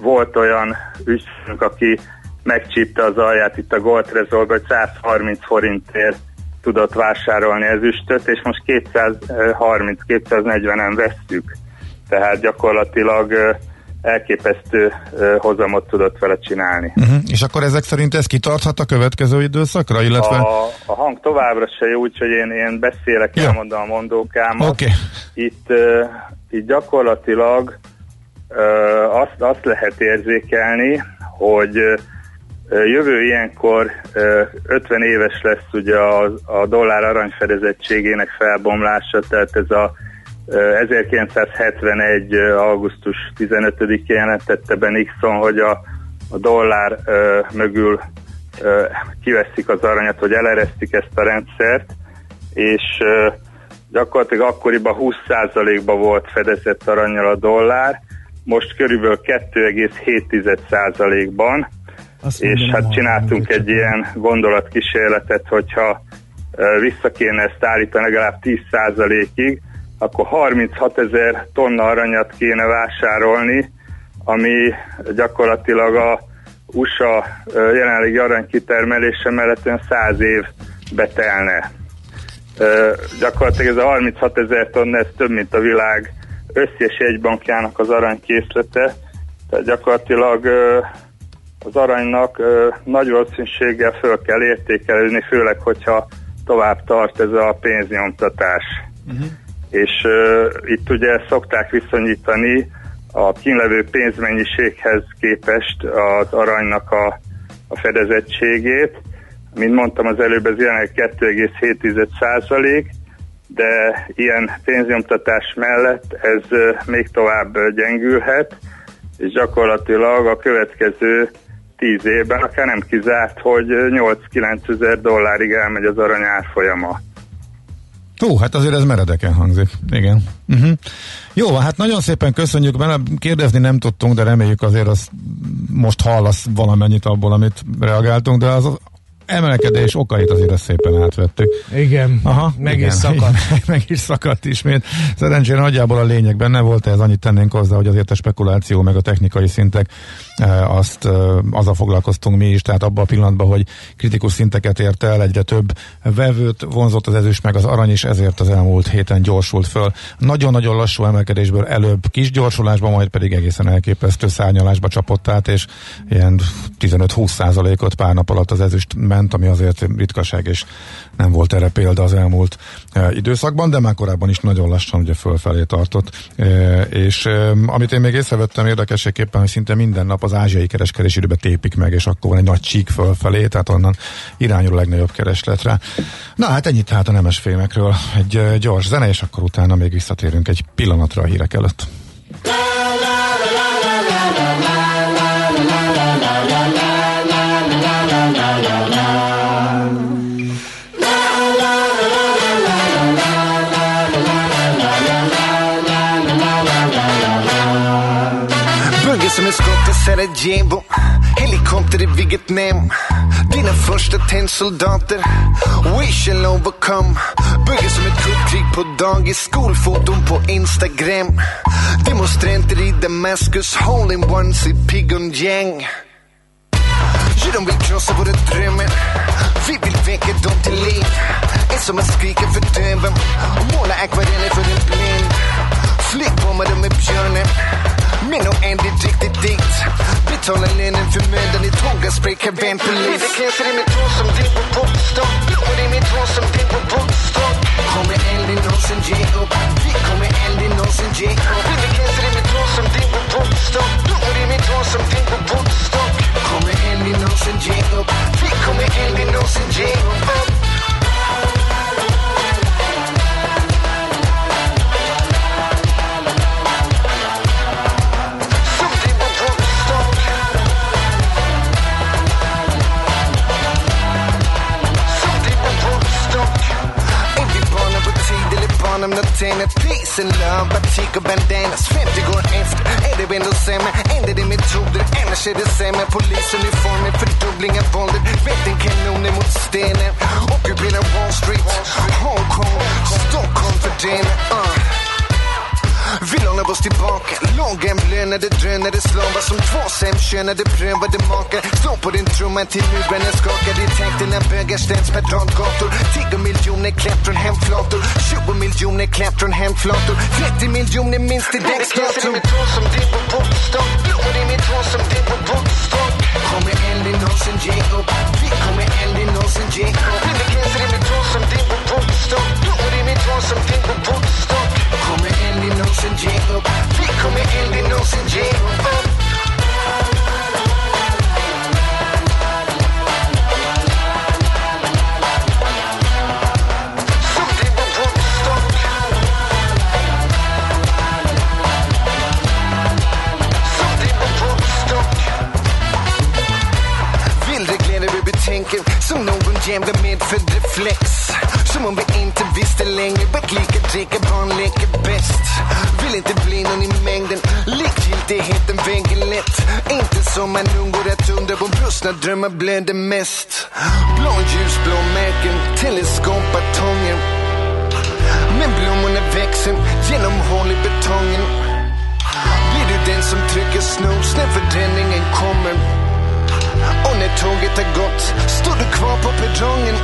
volt olyan ügyfélünk, aki megcsípte az alját itt a Gold Resort, hogy 130 forintért tudott vásárolni ezüstöt, és most 230-240-en vesszük. Tehát gyakorlatilag elképesztő hozamot tudott vele csinálni. Uh-huh. És akkor ezek szerint ez kitarthat a következő időszakra, illetve... A, a hang továbbra se jó, úgyhogy én, én beszélek, Ja. elmondom a mondókámat. Oké. Itt, itt gyakorlatilag azt, azt lehet érzékelni, hogy jövő ilyenkor uh, 50 éves lesz ugye a, a dollár aranyfedezettségének felbomlása, tehát ez a 1971. augusztus 15-én jelentette be Nixon, hogy a, a dollár uh, mögül uh, kiveszik az aranyat, hogy eleresztik ezt a rendszert, és uh, gyakorlatilag akkoriban 20%-ban volt fedezett aranyal a dollár, most körülbelül 2,7%-ban, Azt és mondom, hát csináltunk egy ilyen gondolatkísérletet, hogyha ö, vissza kéne ezt állítani legalább 10%-ig, akkor 36 ezer tonna aranyat kéne vásárolni, ami gyakorlatilag a USA jelenlegi aranykitermelése mellett olyan 100 év betelne. Gyakorlatilag ez a 36 ezer tonna, ez több, mint a világ összes jegybankjának az aranykészlete, tehát gyakorlatilag az aranynak nagy valószínűséggel föl kell értékelni, főleg, hogyha tovább tart ez a pénznyomtatás. Uh-huh. És ö, itt ugye szokták viszonyítani a kínlevő pénzmennyiséghez képest az aranynak a, a fedezettségét. Mint mondtam az előbb, ez jelenleg 2,7 százalék, de ilyen pénznyomtatás mellett ez még tovább gyengülhet, és gyakorlatilag a következő tíz évben akár nem kizárt, hogy 8-9 ezer dollárig elmegy az arany árfolyama. Hú, hát azért ez meredeken hangzik. Igen. Uh-huh. Jó, hát nagyon szépen köszönjük, mert kérdezni nem tudtunk, de reméljük azért az most hallasz valamennyit abból, amit reagáltunk, de az emelkedés okait azért ezt szépen átvettük. Igen, Aha, meg igen. is szakadt. meg is szakadt ismét. Szerencsére nagyjából a lényeg benne volt, ez annyit tennénk hozzá, hogy azért a spekuláció meg a technikai szintek eh, azt eh, azzal foglalkoztunk mi is, tehát abban a pillanatban, hogy kritikus szinteket ért el, egyre több vevőt vonzott az ezüst meg az arany is, ezért az elmúlt héten gyorsult föl. Nagyon-nagyon lassú emelkedésből előbb kis gyorsulásba, majd pedig egészen elképesztő szárnyalásba csapott át, és ilyen 15-20 százalékot pár nap alatt az ezüst ment, ami azért ritkaság, és nem volt erre példa az elmúlt e, időszakban, de már korábban is nagyon lassan ugye fölfelé tartott. E, és e, amit én még észrevettem érdekességképpen, hogy szinte minden nap az ázsiai kereskedési időbe tépik meg, és akkor van egy nagy csík fölfelé, tehát onnan irányul a legnagyobb keresletre. Na hát ennyit tehát a nemes fémekről. Egy gyors zene, és akkor utána még visszatérünk egy pillanatra a hírek előtt. Sarajevo Helikopter i Vietnam Dina första tennsoldater We shall overcome. Bygger som ett kuppkrig på dagis Skolfoton på Instagram. Demonstranter i Damaskus Holding ones i Pigon Yang de vill krossa våra drömmar Vi vill väcka dem till liv. Är som att skrika för döven Och måla akvareller för en blind. Flygbombade med björnen. Men nog är det riktigt dit Betala lönen för mödan i tågaspray Kavenpolis Kläser i mitt hår som det på popstock Blommor i mitt hår som det på Woodstock Kommer aldrig någonsin ge upp. Vi kommer aldrig någonsin ge upp. Kläser i mitt hår som det på popstock Blommor i mitt hår som det på Kommer det på Woodstock Är vi barnen på tid eller barnen när tegnet peace peace Batik och bandanas 50 går efter Är det ändå sämre? Ändrar det metoder? Annars är det sämre Polisuniformer, fördubbling av våldet Vätten kanoner mot stenen Ockuperar Wall Street Hongkong, Stockholm för den uh. Vill hålla oss tillbaka Lågämblönade drönare slavar som två sämkönade prövade makar. Slå på din trumma till murbrännen skakar. I takt när bögar ställs per radgator 10 miljoner klämt från hemflator. 20 miljoner klämt från hemflator. 30 miljoner minst i däcksdatum mitt hår som din på Woodstock Blommor i mitt hår som din på Woodstock Kommer aldrig någonsin ge upp? Vi kommer aldrig någonsin ge upp? Vindekläser i mitt hår som din på Woodstock Blommor i mitt hår som din på Woodstock jingle bell. På drömmar drömmar blöder mest. Blå ljusblå märken teleskopbatongen. Men blommorna växer genom hål i betongen. Blir du den som trycker snooze när förbränningen kommer? Och när tåget har gått står du kvar på perrongen.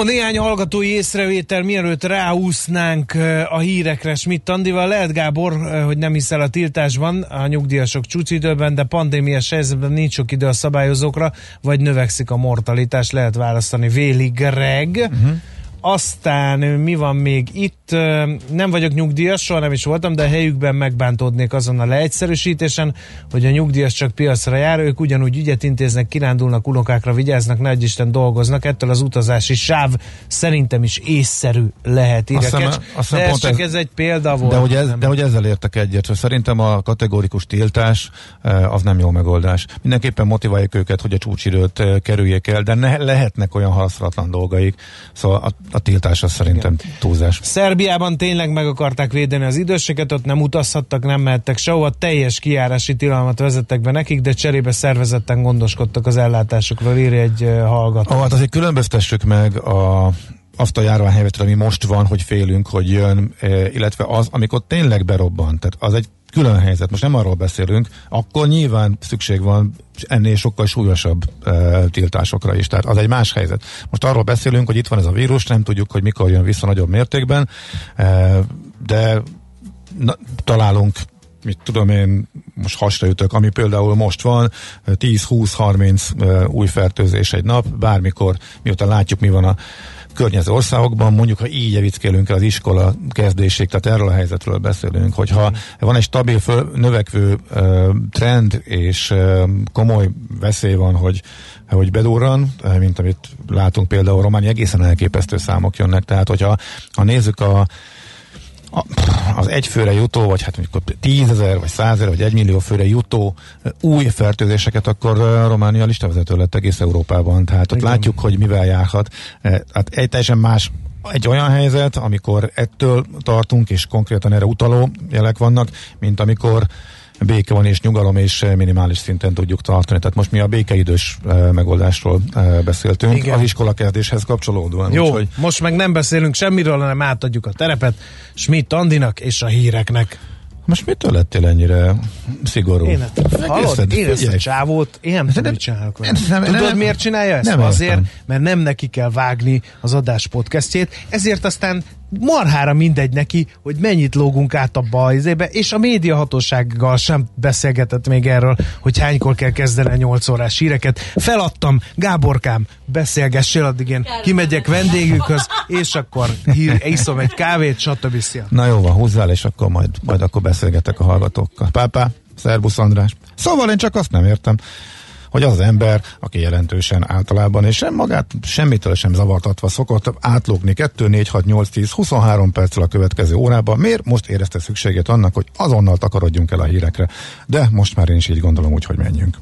No, néhány hallgatói észrevétel, mielőtt ráúsznánk a hírekre Schmidt Andival. Lehet Gábor, hogy nem hiszel a tiltásban a nyugdíjasok csúcsidőben, de pandémiás helyzetben nincs sok idő a szabályozókra, vagy növekszik a mortalitás, lehet választani. Véli Greg. Uh-huh. Aztán mi van még itt? Nem vagyok nyugdíjas, soha nem is voltam, de helyükben megbántódnék azon a leegyszerűsítésen, hogy a nyugdíjas csak piacra jár, ők ugyanúgy ügyet intéznek, kirándulnak, unokákra vigyáznak, nagy Isten dolgoznak, ettől az utazási sáv szerintem is észszerű lehet, írja Azt hiszem, Kecs. azt hiszem De ez csak ez- ez egy példa volt. De hogy, ez, de hogy ezzel értek egyet, hogy szerintem a kategórikus tiltás az nem jó megoldás. Mindenképpen motiváljuk őket, hogy a csúcsidőt kerüljék el, de ne, lehetnek olyan haszratlan dolgaik, szóval a, a tiltás az szerintem túlzás. Szerbiában tényleg meg akarták védeni az időseket, ott nem utazhattak, nem mehettek sehova, teljes kiárási tilalmat vezettek be nekik, de cserébe szervezetten gondoskodtak az ellátásokról, írja egy hallgató. Ah, hát azért különböztessük meg a, azt a járványhelyzetet, ami most van, hogy félünk, hogy jön, illetve az, amikor tényleg berobban. Tehát az egy külön helyzet. Most nem arról beszélünk, akkor nyilván szükség van ennél sokkal súlyosabb e, tiltásokra is. Tehát az egy más helyzet. Most arról beszélünk, hogy itt van ez a vírus, nem tudjuk, hogy mikor jön vissza nagyobb mértékben, e, de na, találunk mit tudom én, most hasra ütök, ami például most van, 10-20-30 új fertőzés egy nap, bármikor, miután látjuk, mi van a környező országokban, mondjuk, ha így evickélünk el az iskola kezdésig, tehát erről a helyzetről beszélünk, hogyha van egy stabil, föl, növekvő uh, trend, és uh, komoly veszély van, hogy hogy bedurran, mint amit látunk például Románia, egészen elképesztő számok jönnek, tehát hogyha ha nézzük a, az egyfőre jutó, vagy hát mondjuk tízezer, vagy százezer, vagy egymillió főre jutó új fertőzéseket, akkor Románia listavezető lett egész Európában. Tehát ott Igen. látjuk, hogy mivel járhat. Hát egy teljesen más egy olyan helyzet, amikor ettől tartunk, és konkrétan erre utaló jelek vannak, mint amikor béke van és nyugalom, és minimális szinten tudjuk tartani. Tehát most mi a békeidős eh, megoldásról eh, beszéltünk, Igen. az iskolakezdéshez kapcsolódóan. Jó, Úgyhogy most meg nem beszélünk semmiről, hanem átadjuk a terepet Schmidt Andinak és a híreknek. most mitől lettél ennyire szigorú? Én, hallod, én ezt a csávót, én nem tudom, mit csinálok vele. nem- Tudod, nem- miért csinálja ezt? nem Azért, értem. mert nem neki kell vágni az adás podcastjét, ezért aztán marhára mindegy neki, hogy mennyit lógunk át a bajzébe, és a médiahatósággal sem beszélgetett még erről, hogy hánykor kell kezdeni a 8 órás híreket. Feladtam, Gáborkám, beszélgessél, addig én kimegyek vendégükhöz, és akkor hír, iszom egy kávét, stb. Szia. Na jó van, húzzál, és akkor majd, majd akkor beszélgetek a hallgatókkal. Pápá, szervusz András. Szóval én csak azt nem értem, hogy az ember, aki jelentősen általában, és sem magát semmitől sem zavartatva szokott átlógni 2, 4, 6, 8, 10, 23 perccel a következő órában, miért most érezte szükséget annak, hogy azonnal takarodjunk el a hírekre. De most már én is így gondolom, úgy, hogy menjünk.